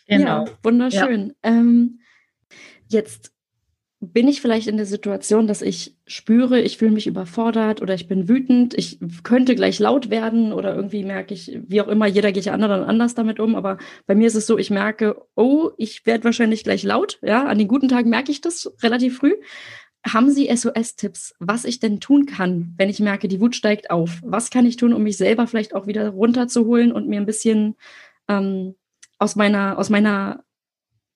Genau. Ja, wunderschön. Ja. Ähm, jetzt bin ich vielleicht in der Situation, dass ich spüre, ich fühle mich überfordert oder ich bin wütend, ich könnte gleich laut werden oder irgendwie merke ich, wie auch immer, jeder geht ja anderen anders damit um, aber bei mir ist es so, ich merke, oh, ich werde wahrscheinlich gleich laut, ja, an den guten Tagen merke ich das relativ früh. Haben Sie SOS-Tipps, was ich denn tun kann, wenn ich merke, die Wut steigt auf? Was kann ich tun, um mich selber vielleicht auch wieder runterzuholen und mir ein bisschen ähm, aus meiner, aus meiner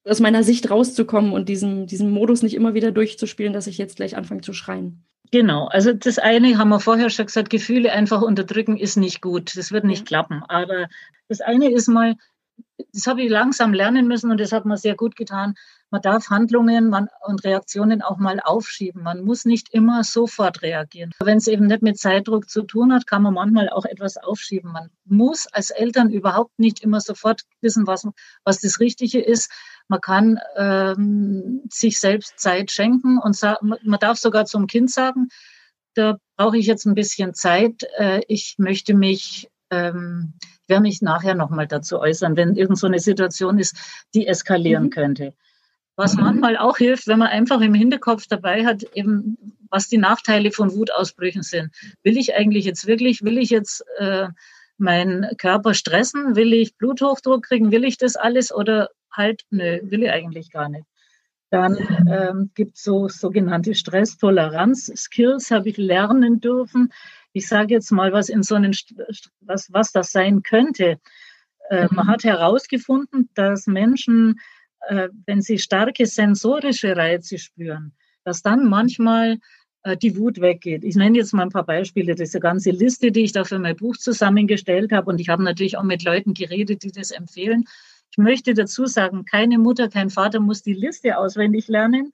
aus meiner Sicht rauszukommen und diesen, diesen Modus nicht immer wieder durchzuspielen, dass ich jetzt gleich anfange zu schreien. Genau, also das eine haben wir vorher schon gesagt, Gefühle einfach unterdrücken ist nicht gut. Das wird nicht klappen. Aber das eine ist mal, das habe ich langsam lernen müssen und das hat mir sehr gut getan. Man darf Handlungen man, und Reaktionen auch mal aufschieben. Man muss nicht immer sofort reagieren. Wenn es eben nicht mit Zeitdruck zu tun hat, kann man manchmal auch etwas aufschieben. Man muss als Eltern überhaupt nicht immer sofort wissen, was, was das Richtige ist. Man kann ähm, sich selbst Zeit schenken und man darf sogar zum Kind sagen, da brauche ich jetzt ein bisschen Zeit. Äh, ich möchte mich ähm, werde mich nachher nochmal dazu äußern, wenn irgend so eine Situation ist, die eskalieren mhm. könnte. Was manchmal auch hilft, wenn man einfach im Hinterkopf dabei hat, eben was die Nachteile von Wutausbrüchen sind. Will ich eigentlich jetzt wirklich, will ich jetzt äh, meinen Körper stressen? Will ich Bluthochdruck kriegen? Will ich das alles? Oder halt, nö, will ich eigentlich gar nicht. Dann ähm, gibt es so sogenannte Stresstoleranz-Skills, habe ich lernen dürfen ich sage jetzt mal, was in so einen, was, was das sein könnte. Äh, mhm. Man hat herausgefunden, dass Menschen, äh, wenn sie starke sensorische Reize spüren, dass dann manchmal äh, die Wut weggeht. Ich nenne jetzt mal ein paar Beispiele. Diese ganze Liste, die ich da für mein Buch zusammengestellt habe. Und ich habe natürlich auch mit Leuten geredet, die das empfehlen. Ich möchte dazu sagen, keine Mutter, kein Vater muss die Liste auswendig lernen.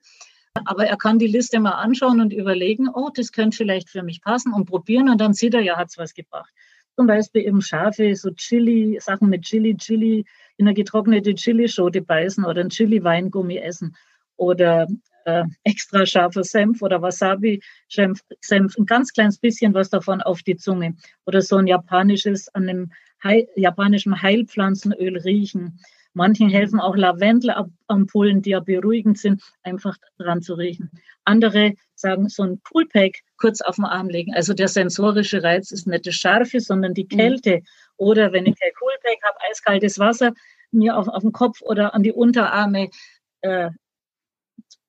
Aber er kann die Liste mal anschauen und überlegen, oh, das könnte vielleicht für mich passen und probieren und dann sieht er, ja, hat es was gebracht. Zum Beispiel eben scharfe, so Chili, Sachen mit Chili, Chili, eine getrocknete Chilischote beißen oder ein Chili-Weingummi essen oder äh, extra scharfer Senf oder Wasabi-Senf, ein ganz kleines bisschen was davon auf die Zunge oder so ein japanisches, an einem Heil, japanischen Heilpflanzenöl riechen Manchen helfen auch Lavendelampullen, die ja beruhigend sind, einfach dran zu riechen. Andere sagen, so ein Coolpack kurz auf den Arm legen. Also der sensorische Reiz ist nicht das Scharfe, sondern die mhm. Kälte. Oder wenn ich kein Coolpack habe, eiskaltes Wasser mir auf, auf den Kopf oder an die Unterarme. Äh,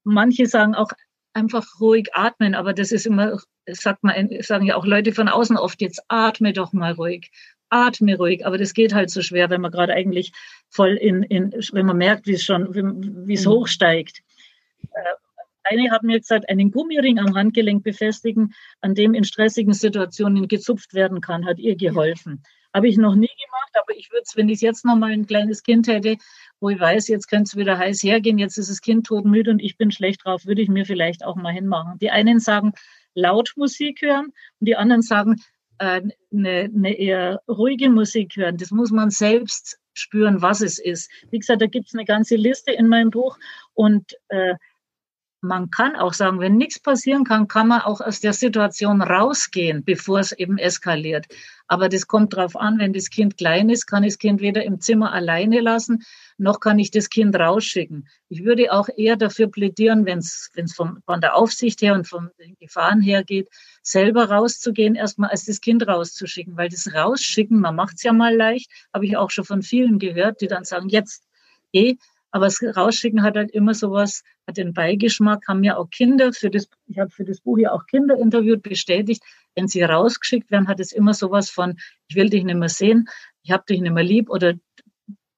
manche sagen auch einfach ruhig atmen, aber das ist immer, sagt man, sagen ja auch Leute von außen oft, jetzt atme doch mal ruhig atme ruhig, aber das geht halt so schwer, wenn man gerade eigentlich voll in, in wenn man merkt, wie es schon, wie, es mhm. hochsteigt. Äh, eine hat mir gesagt, einen Gummiring am Handgelenk befestigen, an dem in stressigen Situationen gezupft werden kann, hat ihr geholfen. Habe ich noch nie gemacht, aber ich würde es, wenn ich jetzt noch mal ein kleines Kind hätte, wo ich weiß, jetzt könnte es wieder heiß hergehen, jetzt ist das Kind todmüde und ich bin schlecht drauf, würde ich mir vielleicht auch mal hinmachen. Die einen sagen, laut Musik hören und die anderen sagen, eine, äh, eine eher ruhige Musik hören. Das muss man selbst spüren, was es ist. Wie gesagt, da gibt es eine ganze Liste in meinem Buch und äh, man kann auch sagen, wenn nichts passieren kann, kann man auch aus der Situation rausgehen, bevor es eben eskaliert. Aber das kommt darauf an, wenn das Kind klein ist, kann ich das Kind weder im Zimmer alleine lassen, noch kann ich das Kind rausschicken. Ich würde auch eher dafür plädieren, wenn es von, der Aufsicht her und von den Gefahren her geht, selber rauszugehen, erstmal als das Kind rauszuschicken. Weil das Rausschicken, man macht es ja mal leicht, habe ich auch schon von vielen gehört, die dann sagen, jetzt geh. Aber das Rausschicken hat halt immer sowas, hat den Beigeschmack, haben ja auch Kinder für das, ich habe für das Buch ja auch Kinder interviewt, bestätigt, wenn sie rausgeschickt werden, hat es immer sowas von, ich will dich nicht mehr sehen, ich habe dich nicht mehr lieb oder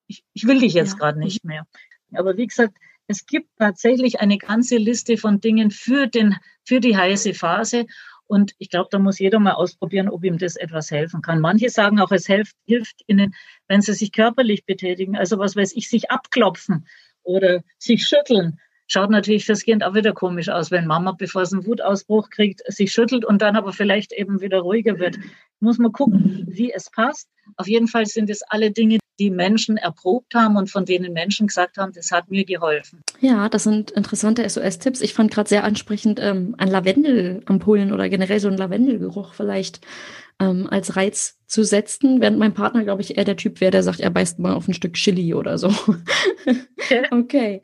ich, ich will dich jetzt ja. gerade nicht mehr. Aber wie gesagt, es gibt tatsächlich eine ganze Liste von Dingen für, den, für die heiße Phase. Und ich glaube, da muss jeder mal ausprobieren, ob ihm das etwas helfen kann. Manche sagen auch, es hilft, hilft ihnen, wenn sie sich körperlich betätigen. Also was weiß ich, sich abklopfen oder sich schütteln Schaut natürlich fürs Kind auch wieder komisch aus, wenn Mama, bevor es einen Wutausbruch kriegt, sich schüttelt und dann aber vielleicht eben wieder ruhiger wird. Muss man gucken, wie es passt. Auf jeden Fall sind es alle Dinge, die Menschen erprobt haben und von denen Menschen gesagt haben, das hat mir geholfen. Ja, das sind interessante SOS-Tipps. Ich fand gerade sehr ansprechend ähm, an Lavendelampullen oder generell so einen Lavendelgeruch vielleicht ähm, als Reiz zu setzen, während mein Partner, glaube ich, eher der Typ wäre, der sagt, er beißt mal auf ein Stück Chili oder so. [laughs] okay.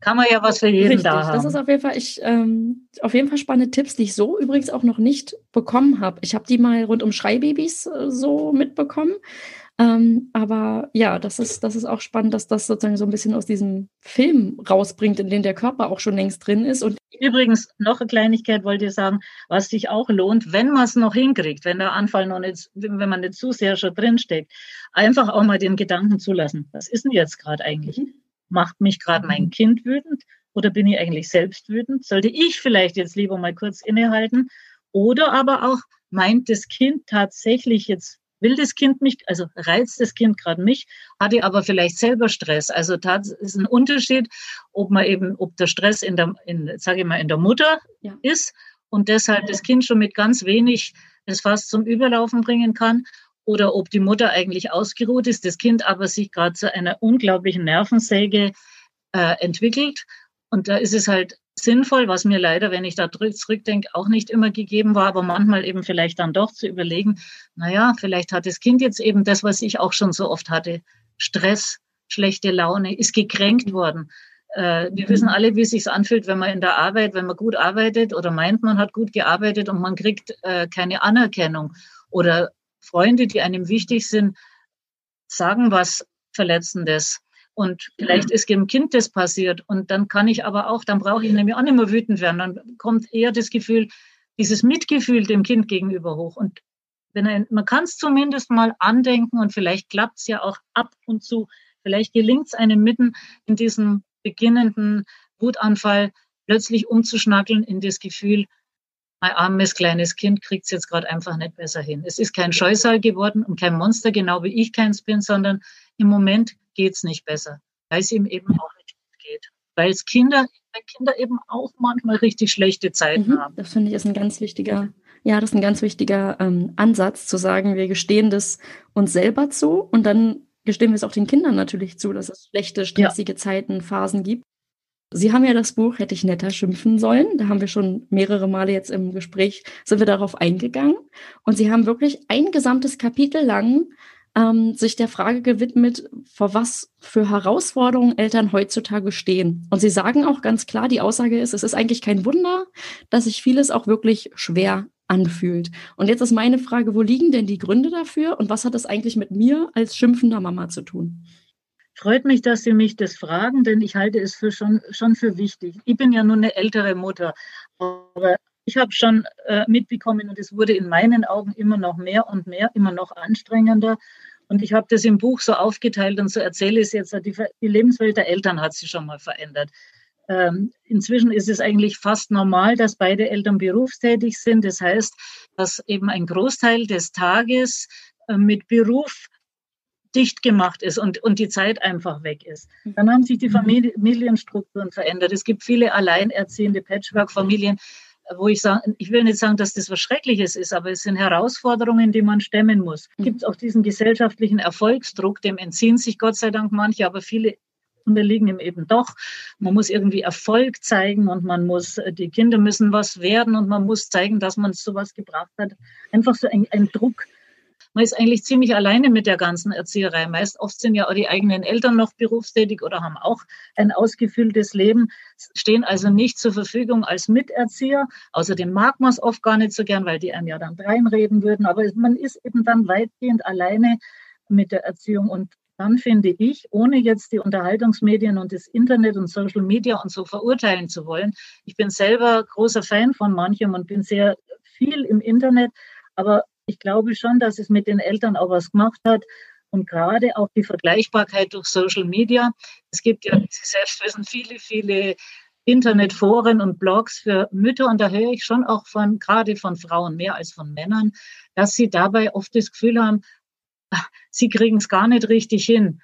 Kann man ja was für jeden Richtig, da haben. Das ist auf jeden Fall, ich, ähm, auf jeden Fall spannende Tipps, die ich so übrigens auch noch nicht bekommen habe. Ich habe die mal rund um Schreibabys äh, so mitbekommen. Ähm, aber ja, das ist, das ist auch spannend, dass das sozusagen so ein bisschen aus diesem Film rausbringt, in dem der Körper auch schon längst drin ist. Und Übrigens, noch eine Kleinigkeit wollte ich sagen, was sich auch lohnt, wenn man es noch hinkriegt, wenn der Anfall noch nicht, wenn man nicht zu sehr schon drinsteckt, einfach auch mal den Gedanken zulassen. Was ist denn jetzt gerade eigentlich? Mhm macht mich gerade mein mhm. Kind wütend oder bin ich eigentlich selbst wütend? Sollte ich vielleicht jetzt lieber mal kurz innehalten? Oder aber auch, meint das Kind tatsächlich jetzt, will das Kind mich, also reizt das Kind gerade mich, hatte aber vielleicht selber Stress. Also das ist ein Unterschied, ob man eben, ob der Stress in der, in, sage ich mal, in der Mutter ja. ist und deshalb das Kind schon mit ganz wenig es fast zum Überlaufen bringen kann oder ob die Mutter eigentlich ausgeruht ist, das Kind aber sich gerade zu einer unglaublichen Nervensäge äh, entwickelt. Und da ist es halt sinnvoll, was mir leider, wenn ich da zurückdenke, auch nicht immer gegeben war, aber manchmal eben vielleicht dann doch zu überlegen, naja, vielleicht hat das Kind jetzt eben das, was ich auch schon so oft hatte, Stress, schlechte Laune, ist gekränkt worden. Äh, wir wissen alle, wie es sich anfühlt, wenn man in der Arbeit, wenn man gut arbeitet oder meint, man hat gut gearbeitet und man kriegt äh, keine Anerkennung oder Freunde, die einem wichtig sind, sagen was Verletzendes. Und vielleicht ist dem Kind das passiert. Und dann kann ich aber auch, dann brauche ich nämlich auch nicht mehr wütend werden. Dann kommt eher das Gefühl, dieses Mitgefühl dem Kind gegenüber hoch. Und wenn ein, man kann es zumindest mal andenken und vielleicht klappt es ja auch ab und zu. Vielleicht gelingt es einem mitten in diesem beginnenden Wutanfall plötzlich umzuschnackeln in das Gefühl, mein armes kleines Kind kriegt es jetzt gerade einfach nicht besser hin. Es ist kein Scheusal geworden und kein Monster, genau wie ich keins bin, sondern im Moment geht es nicht besser, weil es ihm eben auch nicht gut geht. Weil es Kinder, weil Kinder eben auch manchmal richtig schlechte Zeiten mhm, haben. Das finde ich ist ein ganz wichtiger, ja, das ist ein ganz wichtiger ähm, Ansatz, zu sagen, wir gestehen das uns selber zu und dann gestehen wir es auch den Kindern natürlich zu, dass es schlechte, stressige ja. Zeiten, Phasen gibt. Sie haben ja das Buch Hätte ich netter schimpfen sollen. Da haben wir schon mehrere Male jetzt im Gespräch, sind wir darauf eingegangen. Und Sie haben wirklich ein gesamtes Kapitel lang ähm, sich der Frage gewidmet, vor was für Herausforderungen Eltern heutzutage stehen. Und Sie sagen auch ganz klar, die Aussage ist, es ist eigentlich kein Wunder, dass sich vieles auch wirklich schwer anfühlt. Und jetzt ist meine Frage, wo liegen denn die Gründe dafür und was hat das eigentlich mit mir als schimpfender Mama zu tun? Freut mich, dass Sie mich das fragen, denn ich halte es für schon, schon für wichtig. Ich bin ja nur eine ältere Mutter, aber ich habe schon äh, mitbekommen und es wurde in meinen Augen immer noch mehr und mehr, immer noch anstrengender. Und ich habe das im Buch so aufgeteilt und so erzähle ich es jetzt. Die, die Lebenswelt der Eltern hat sich schon mal verändert. Ähm, inzwischen ist es eigentlich fast normal, dass beide Eltern berufstätig sind. Das heißt, dass eben ein Großteil des Tages äh, mit Beruf dicht gemacht ist und, und die Zeit einfach weg ist. Mhm. Dann haben sich die mhm. Familienstrukturen verändert. Es gibt viele alleinerziehende Patchwork-Familien, wo ich sage, ich will nicht sagen, dass das was Schreckliches ist, aber es sind Herausforderungen, die man stemmen muss. Es mhm. gibt auch diesen gesellschaftlichen Erfolgsdruck, dem entziehen sich Gott sei Dank manche, aber viele unterliegen ihm eben doch. Man muss irgendwie Erfolg zeigen und man muss, äh, die Kinder müssen was werden und man muss zeigen, dass man sowas gebracht hat. Einfach so ein, ein Druck, man ist eigentlich ziemlich alleine mit der ganzen Erzieherei. Meist oft sind ja auch die eigenen Eltern noch berufstätig oder haben auch ein ausgefülltes Leben, stehen also nicht zur Verfügung als Miterzieher. Außerdem mag man es oft gar nicht so gern, weil die einem ja dann reinreden würden. Aber man ist eben dann weitgehend alleine mit der Erziehung und dann finde ich, ohne jetzt die Unterhaltungsmedien und das Internet und Social Media und so verurteilen zu wollen, ich bin selber großer Fan von manchem und bin sehr viel im Internet, aber ich glaube schon, dass es mit den Eltern auch was gemacht hat. Und gerade auch die Vergleichbarkeit durch Social Media. Es gibt ja, Sie selbst wissen, viele, viele Internetforen und Blogs für Mütter. Und da höre ich schon auch von, gerade von Frauen mehr als von Männern, dass sie dabei oft das Gefühl haben, [laughs] sie kriegen es gar nicht richtig hin.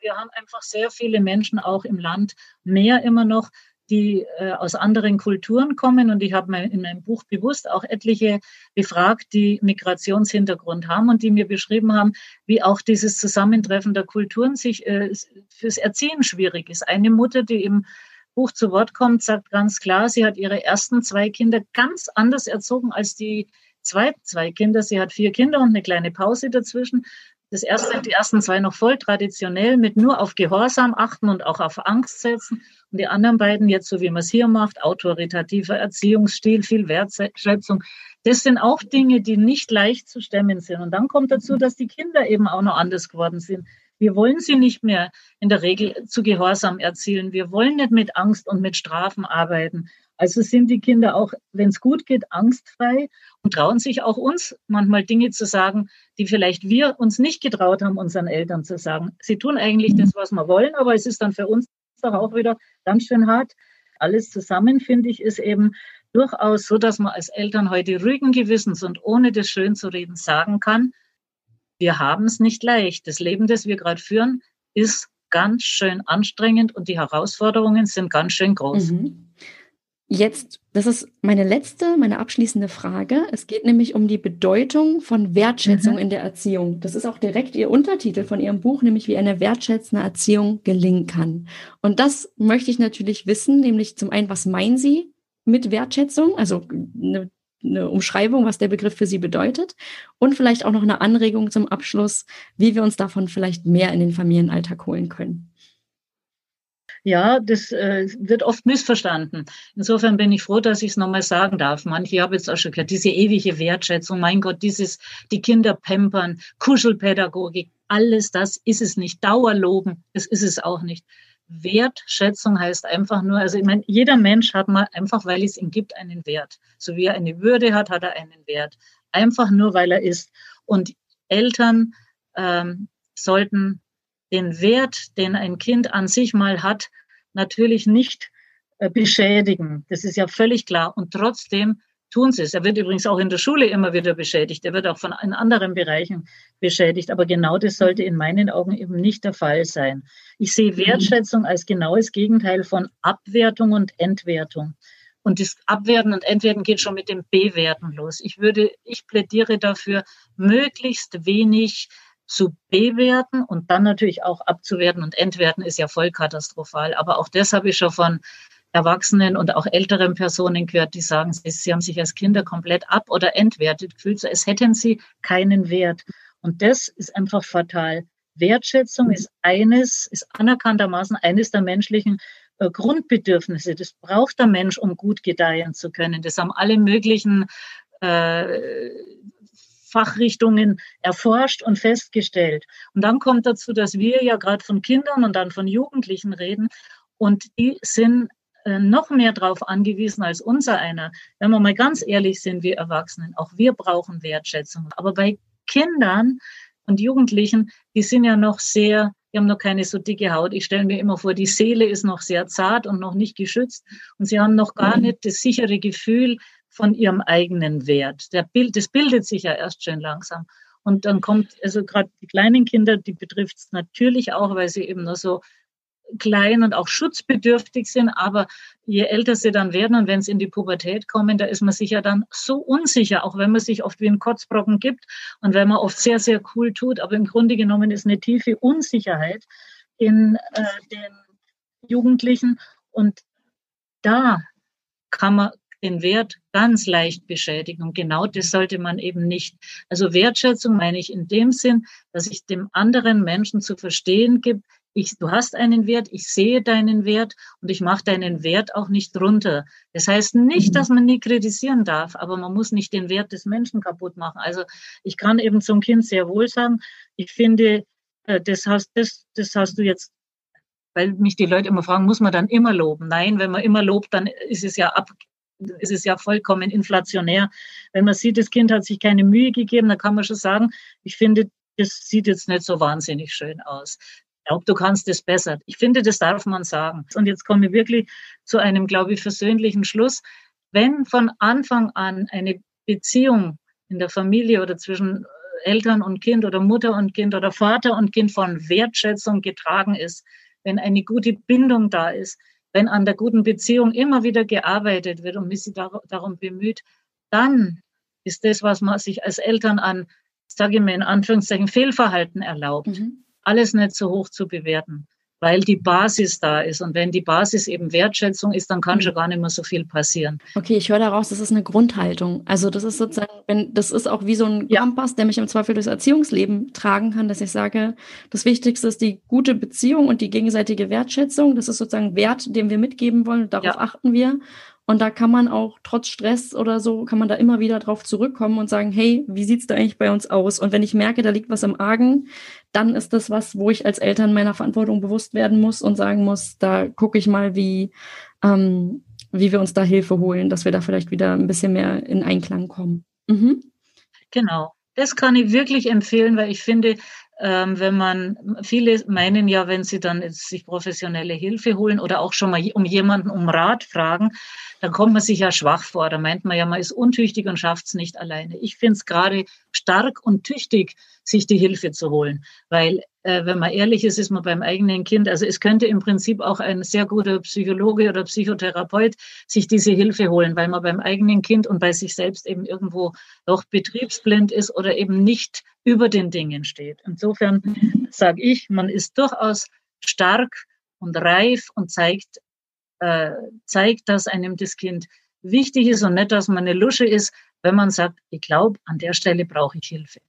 Wir haben einfach sehr viele Menschen auch im Land, mehr immer noch, die äh, aus anderen Kulturen kommen. Und ich habe in meinem Buch bewusst auch etliche befragt, die Migrationshintergrund haben und die mir beschrieben haben, wie auch dieses Zusammentreffen der Kulturen sich äh, fürs Erziehen schwierig ist. Eine Mutter, die im Buch zu Wort kommt, sagt ganz klar, sie hat ihre ersten zwei Kinder ganz anders erzogen als die zweiten zwei Kinder. Sie hat vier Kinder und eine kleine Pause dazwischen. Das erste, die ersten zwei noch voll traditionell mit nur auf Gehorsam achten und auch auf Angst setzen. Und die anderen beiden jetzt, so wie man es hier macht, autoritativer Erziehungsstil, viel Wertschätzung. Das sind auch Dinge, die nicht leicht zu stemmen sind. Und dann kommt dazu, dass die Kinder eben auch noch anders geworden sind. Wir wollen sie nicht mehr in der Regel zu Gehorsam erzielen. Wir wollen nicht mit Angst und mit Strafen arbeiten. Also sind die Kinder auch, wenn es gut geht, angstfrei und trauen sich auch uns manchmal Dinge zu sagen, die vielleicht wir uns nicht getraut haben, unseren Eltern zu sagen. Sie tun eigentlich das, was wir wollen, aber es ist dann für uns doch auch wieder ganz schön hart. Alles zusammen, finde ich, ist eben durchaus so, dass man als Eltern heute ruhigen Gewissens und ohne das schön zu reden sagen kann, wir haben es nicht leicht. Das Leben, das wir gerade führen, ist ganz schön anstrengend und die Herausforderungen sind ganz schön groß. Mhm. Jetzt, das ist meine letzte, meine abschließende Frage. Es geht nämlich um die Bedeutung von Wertschätzung mhm. in der Erziehung. Das ist auch direkt Ihr Untertitel von Ihrem Buch, nämlich wie eine wertschätzende Erziehung gelingen kann. Und das möchte ich natürlich wissen, nämlich zum einen, was meinen Sie mit Wertschätzung? Also eine, eine Umschreibung, was der Begriff für Sie bedeutet. Und vielleicht auch noch eine Anregung zum Abschluss, wie wir uns davon vielleicht mehr in den Familienalltag holen können. Ja, das äh, wird oft missverstanden. Insofern bin ich froh, dass ich es nochmal sagen darf. Manche haben jetzt auch schon gehört, diese ewige Wertschätzung, mein Gott, dieses, die Kinder pampern, Kuschelpädagogik, alles das ist es nicht. Dauerloben, das ist es auch nicht. Wertschätzung heißt einfach nur, also ich meine, jeder Mensch hat mal einfach, weil es ihm gibt, einen Wert. So wie er eine Würde hat, hat er einen Wert. Einfach nur, weil er ist. Und Eltern ähm, sollten den Wert, den ein Kind an sich mal hat, natürlich nicht äh, beschädigen. Das ist ja völlig klar. Und trotzdem tun sie es. Er wird übrigens auch in der Schule immer wieder beschädigt. Er wird auch von in anderen Bereichen beschädigt. Aber genau das sollte in meinen Augen eben nicht der Fall sein. Ich sehe. Wertschätzung als genaues Gegenteil von Abwertung und Entwertung. Und das Abwerten und Entwerten geht schon mit dem Bewerten los. Ich würde, ich plädiere dafür, möglichst wenig zu bewerten und dann natürlich auch abzuwerten und entwerten ist ja voll katastrophal. Aber auch das habe ich schon von Erwachsenen und auch älteren Personen gehört, die sagen, sie haben sich als Kinder komplett ab- oder entwertet gefühlt, so als hätten sie keinen Wert. Und das ist einfach fatal. Wertschätzung ist eines, ist anerkanntermaßen eines der menschlichen äh, Grundbedürfnisse. Das braucht der Mensch, um gut gedeihen zu können. Das haben alle möglichen äh, Fachrichtungen erforscht und festgestellt. Und dann kommt dazu, dass wir ja gerade von Kindern und dann von Jugendlichen reden und die sind äh, noch mehr darauf angewiesen als unser einer. Wenn wir mal ganz ehrlich sind, wir Erwachsenen, auch wir brauchen Wertschätzung. Aber bei Kindern und Jugendlichen, die sind ja noch sehr, die haben noch keine so dicke Haut. Ich stelle mir immer vor, die Seele ist noch sehr zart und noch nicht geschützt und sie haben noch gar nicht das sichere Gefühl, von ihrem eigenen Wert. Der Bild, das bildet sich ja erst schön langsam. Und dann kommt, also gerade die kleinen Kinder, die betrifft es natürlich auch, weil sie eben nur so klein und auch schutzbedürftig sind. Aber je älter sie dann werden und wenn sie in die Pubertät kommen, da ist man sich ja dann so unsicher, auch wenn man sich oft wie ein Kotzbrocken gibt und wenn man oft sehr, sehr cool tut. Aber im Grunde genommen ist eine tiefe Unsicherheit in äh, den Jugendlichen. Und da kann man den Wert ganz leicht beschädigen. Und genau das sollte man eben nicht. Also Wertschätzung meine ich in dem Sinn, dass ich dem anderen Menschen zu verstehen gibt, ich, du hast einen Wert, ich sehe deinen Wert und ich mache deinen Wert auch nicht runter. Das heißt nicht, mhm. dass man nie kritisieren darf, aber man muss nicht den Wert des Menschen kaputt machen. Also ich kann eben zum Kind sehr wohl sagen, ich finde, äh, das hast, das, das hast du jetzt weil mich die Leute immer fragen, muss man dann immer loben? Nein, wenn man immer lobt, dann ist es ja ab, ist es ja vollkommen inflationär. Wenn man sieht, das Kind hat sich keine Mühe gegeben, dann kann man schon sagen, ich finde, das sieht jetzt nicht so wahnsinnig schön aus glaube, du kannst es besser. Ich finde, das darf man sagen. Und jetzt komme ich wirklich zu einem, glaube ich, versöhnlichen Schluss. Wenn von Anfang an eine Beziehung in der Familie oder zwischen Eltern und Kind oder Mutter und Kind oder Vater und Kind von Wertschätzung getragen ist, wenn eine gute Bindung da ist, wenn an der guten Beziehung immer wieder gearbeitet wird und man sich darum bemüht, dann ist das, was man sich als Eltern an, sage ich mal in Anführungszeichen, Fehlverhalten erlaubt. Mhm alles nicht so hoch zu bewerten, weil die Basis da ist. Und wenn die Basis eben Wertschätzung ist, dann kann mhm. schon gar nicht mehr so viel passieren. Okay, ich höre daraus, das ist eine Grundhaltung. Also das ist sozusagen, wenn, das ist auch wie so ein ja. Kompass, der mich im Zweifel durchs Erziehungsleben tragen kann, dass ich sage, das Wichtigste ist die gute Beziehung und die gegenseitige Wertschätzung. Das ist sozusagen Wert, den wir mitgeben wollen. Darauf ja. achten wir. Und da kann man auch trotz Stress oder so, kann man da immer wieder drauf zurückkommen und sagen, hey, wie sieht's da eigentlich bei uns aus? Und wenn ich merke, da liegt was im Argen, dann ist das was, wo ich als Eltern meiner Verantwortung bewusst werden muss und sagen muss, da gucke ich mal, wie, ähm, wie wir uns da Hilfe holen, dass wir da vielleicht wieder ein bisschen mehr in Einklang kommen. Mhm. Genau. Das kann ich wirklich empfehlen, weil ich finde, wenn man, viele meinen ja, wenn sie dann sich professionelle Hilfe holen oder auch schon mal um jemanden um Rat fragen, dann kommt man sich ja schwach vor. Da meint man ja, man ist untüchtig und schafft es nicht alleine. Ich finde es gerade stark und tüchtig, sich die Hilfe zu holen. Weil, äh, wenn man ehrlich ist, ist man beim eigenen Kind, also es könnte im Prinzip auch ein sehr guter Psychologe oder Psychotherapeut sich diese Hilfe holen, weil man beim eigenen Kind und bei sich selbst eben irgendwo doch betriebsblind ist oder eben nicht über den Dingen steht. Insofern sage ich, man ist durchaus stark und reif und zeigt, äh, zeigt, dass einem das Kind wichtig ist und nicht, dass man eine Lusche ist, wenn man sagt, ich glaube, an der Stelle brauche ich Hilfe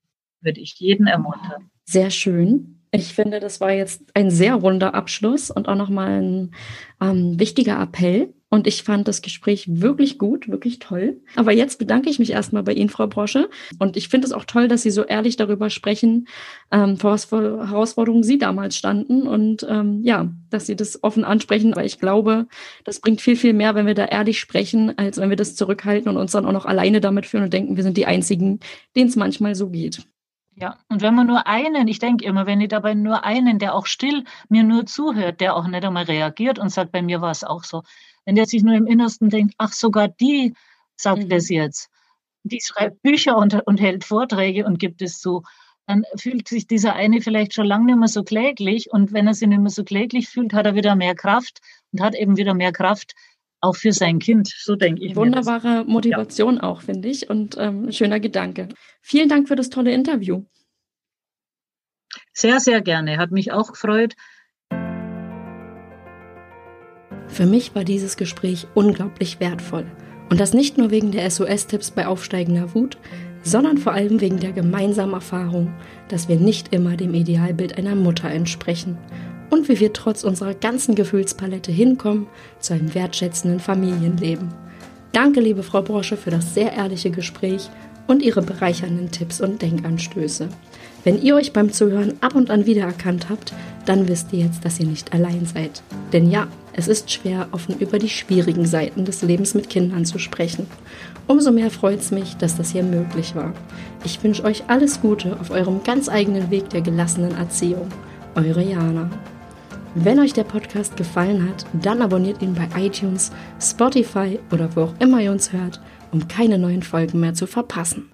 würde ich jeden ermuntern. Sehr schön. Ich finde, das war jetzt ein sehr runder Abschluss und auch nochmal ein ähm, wichtiger Appell. Und ich fand das Gespräch wirklich gut, wirklich toll. Aber jetzt bedanke ich mich erstmal bei Ihnen, Frau Brosche. Und ich finde es auch toll, dass Sie so ehrlich darüber sprechen, ähm, vor was für Herausforderungen Sie damals standen. Und ähm, ja, dass Sie das offen ansprechen. Aber ich glaube, das bringt viel, viel mehr, wenn wir da ehrlich sprechen, als wenn wir das zurückhalten und uns dann auch noch alleine damit führen und denken, wir sind die Einzigen, denen es manchmal so geht. Ja, und wenn man nur einen, ich denke immer, wenn ich dabei nur einen, der auch still mir nur zuhört, der auch nicht einmal reagiert und sagt, bei mir war es auch so, wenn der sich nur im Innersten denkt, ach, sogar die sagt mhm. das jetzt, die schreibt Bücher und, und hält Vorträge und gibt es zu, dann fühlt sich dieser eine vielleicht schon lange nicht mehr so kläglich und wenn er sich nicht mehr so kläglich fühlt, hat er wieder mehr Kraft und hat eben wieder mehr Kraft, auch für sein Kind. So denke ich. Wunderbare Motivation ja. auch, finde ich. Und ähm, schöner Gedanke. Vielen Dank für das tolle Interview. Sehr, sehr gerne. Hat mich auch gefreut. Für mich war dieses Gespräch unglaublich wertvoll. Und das nicht nur wegen der SOS-Tipps bei aufsteigender Wut, sondern vor allem wegen der gemeinsamen Erfahrung, dass wir nicht immer dem Idealbild einer Mutter entsprechen und wie wir trotz unserer ganzen Gefühlspalette hinkommen zu einem wertschätzenden Familienleben. Danke, liebe Frau Brosche, für das sehr ehrliche Gespräch und Ihre bereichernden Tipps und Denkanstöße. Wenn ihr euch beim Zuhören ab und an wiedererkannt habt, dann wisst ihr jetzt, dass ihr nicht allein seid. Denn ja, es ist schwer, offen über die schwierigen Seiten des Lebens mit Kindern zu sprechen. Umso mehr freut es mich, dass das hier möglich war. Ich wünsche euch alles Gute auf eurem ganz eigenen Weg der gelassenen Erziehung. Eure Jana. Wenn euch der Podcast gefallen hat, dann abonniert ihn bei iTunes, Spotify oder wo auch immer ihr uns hört, um keine neuen Folgen mehr zu verpassen.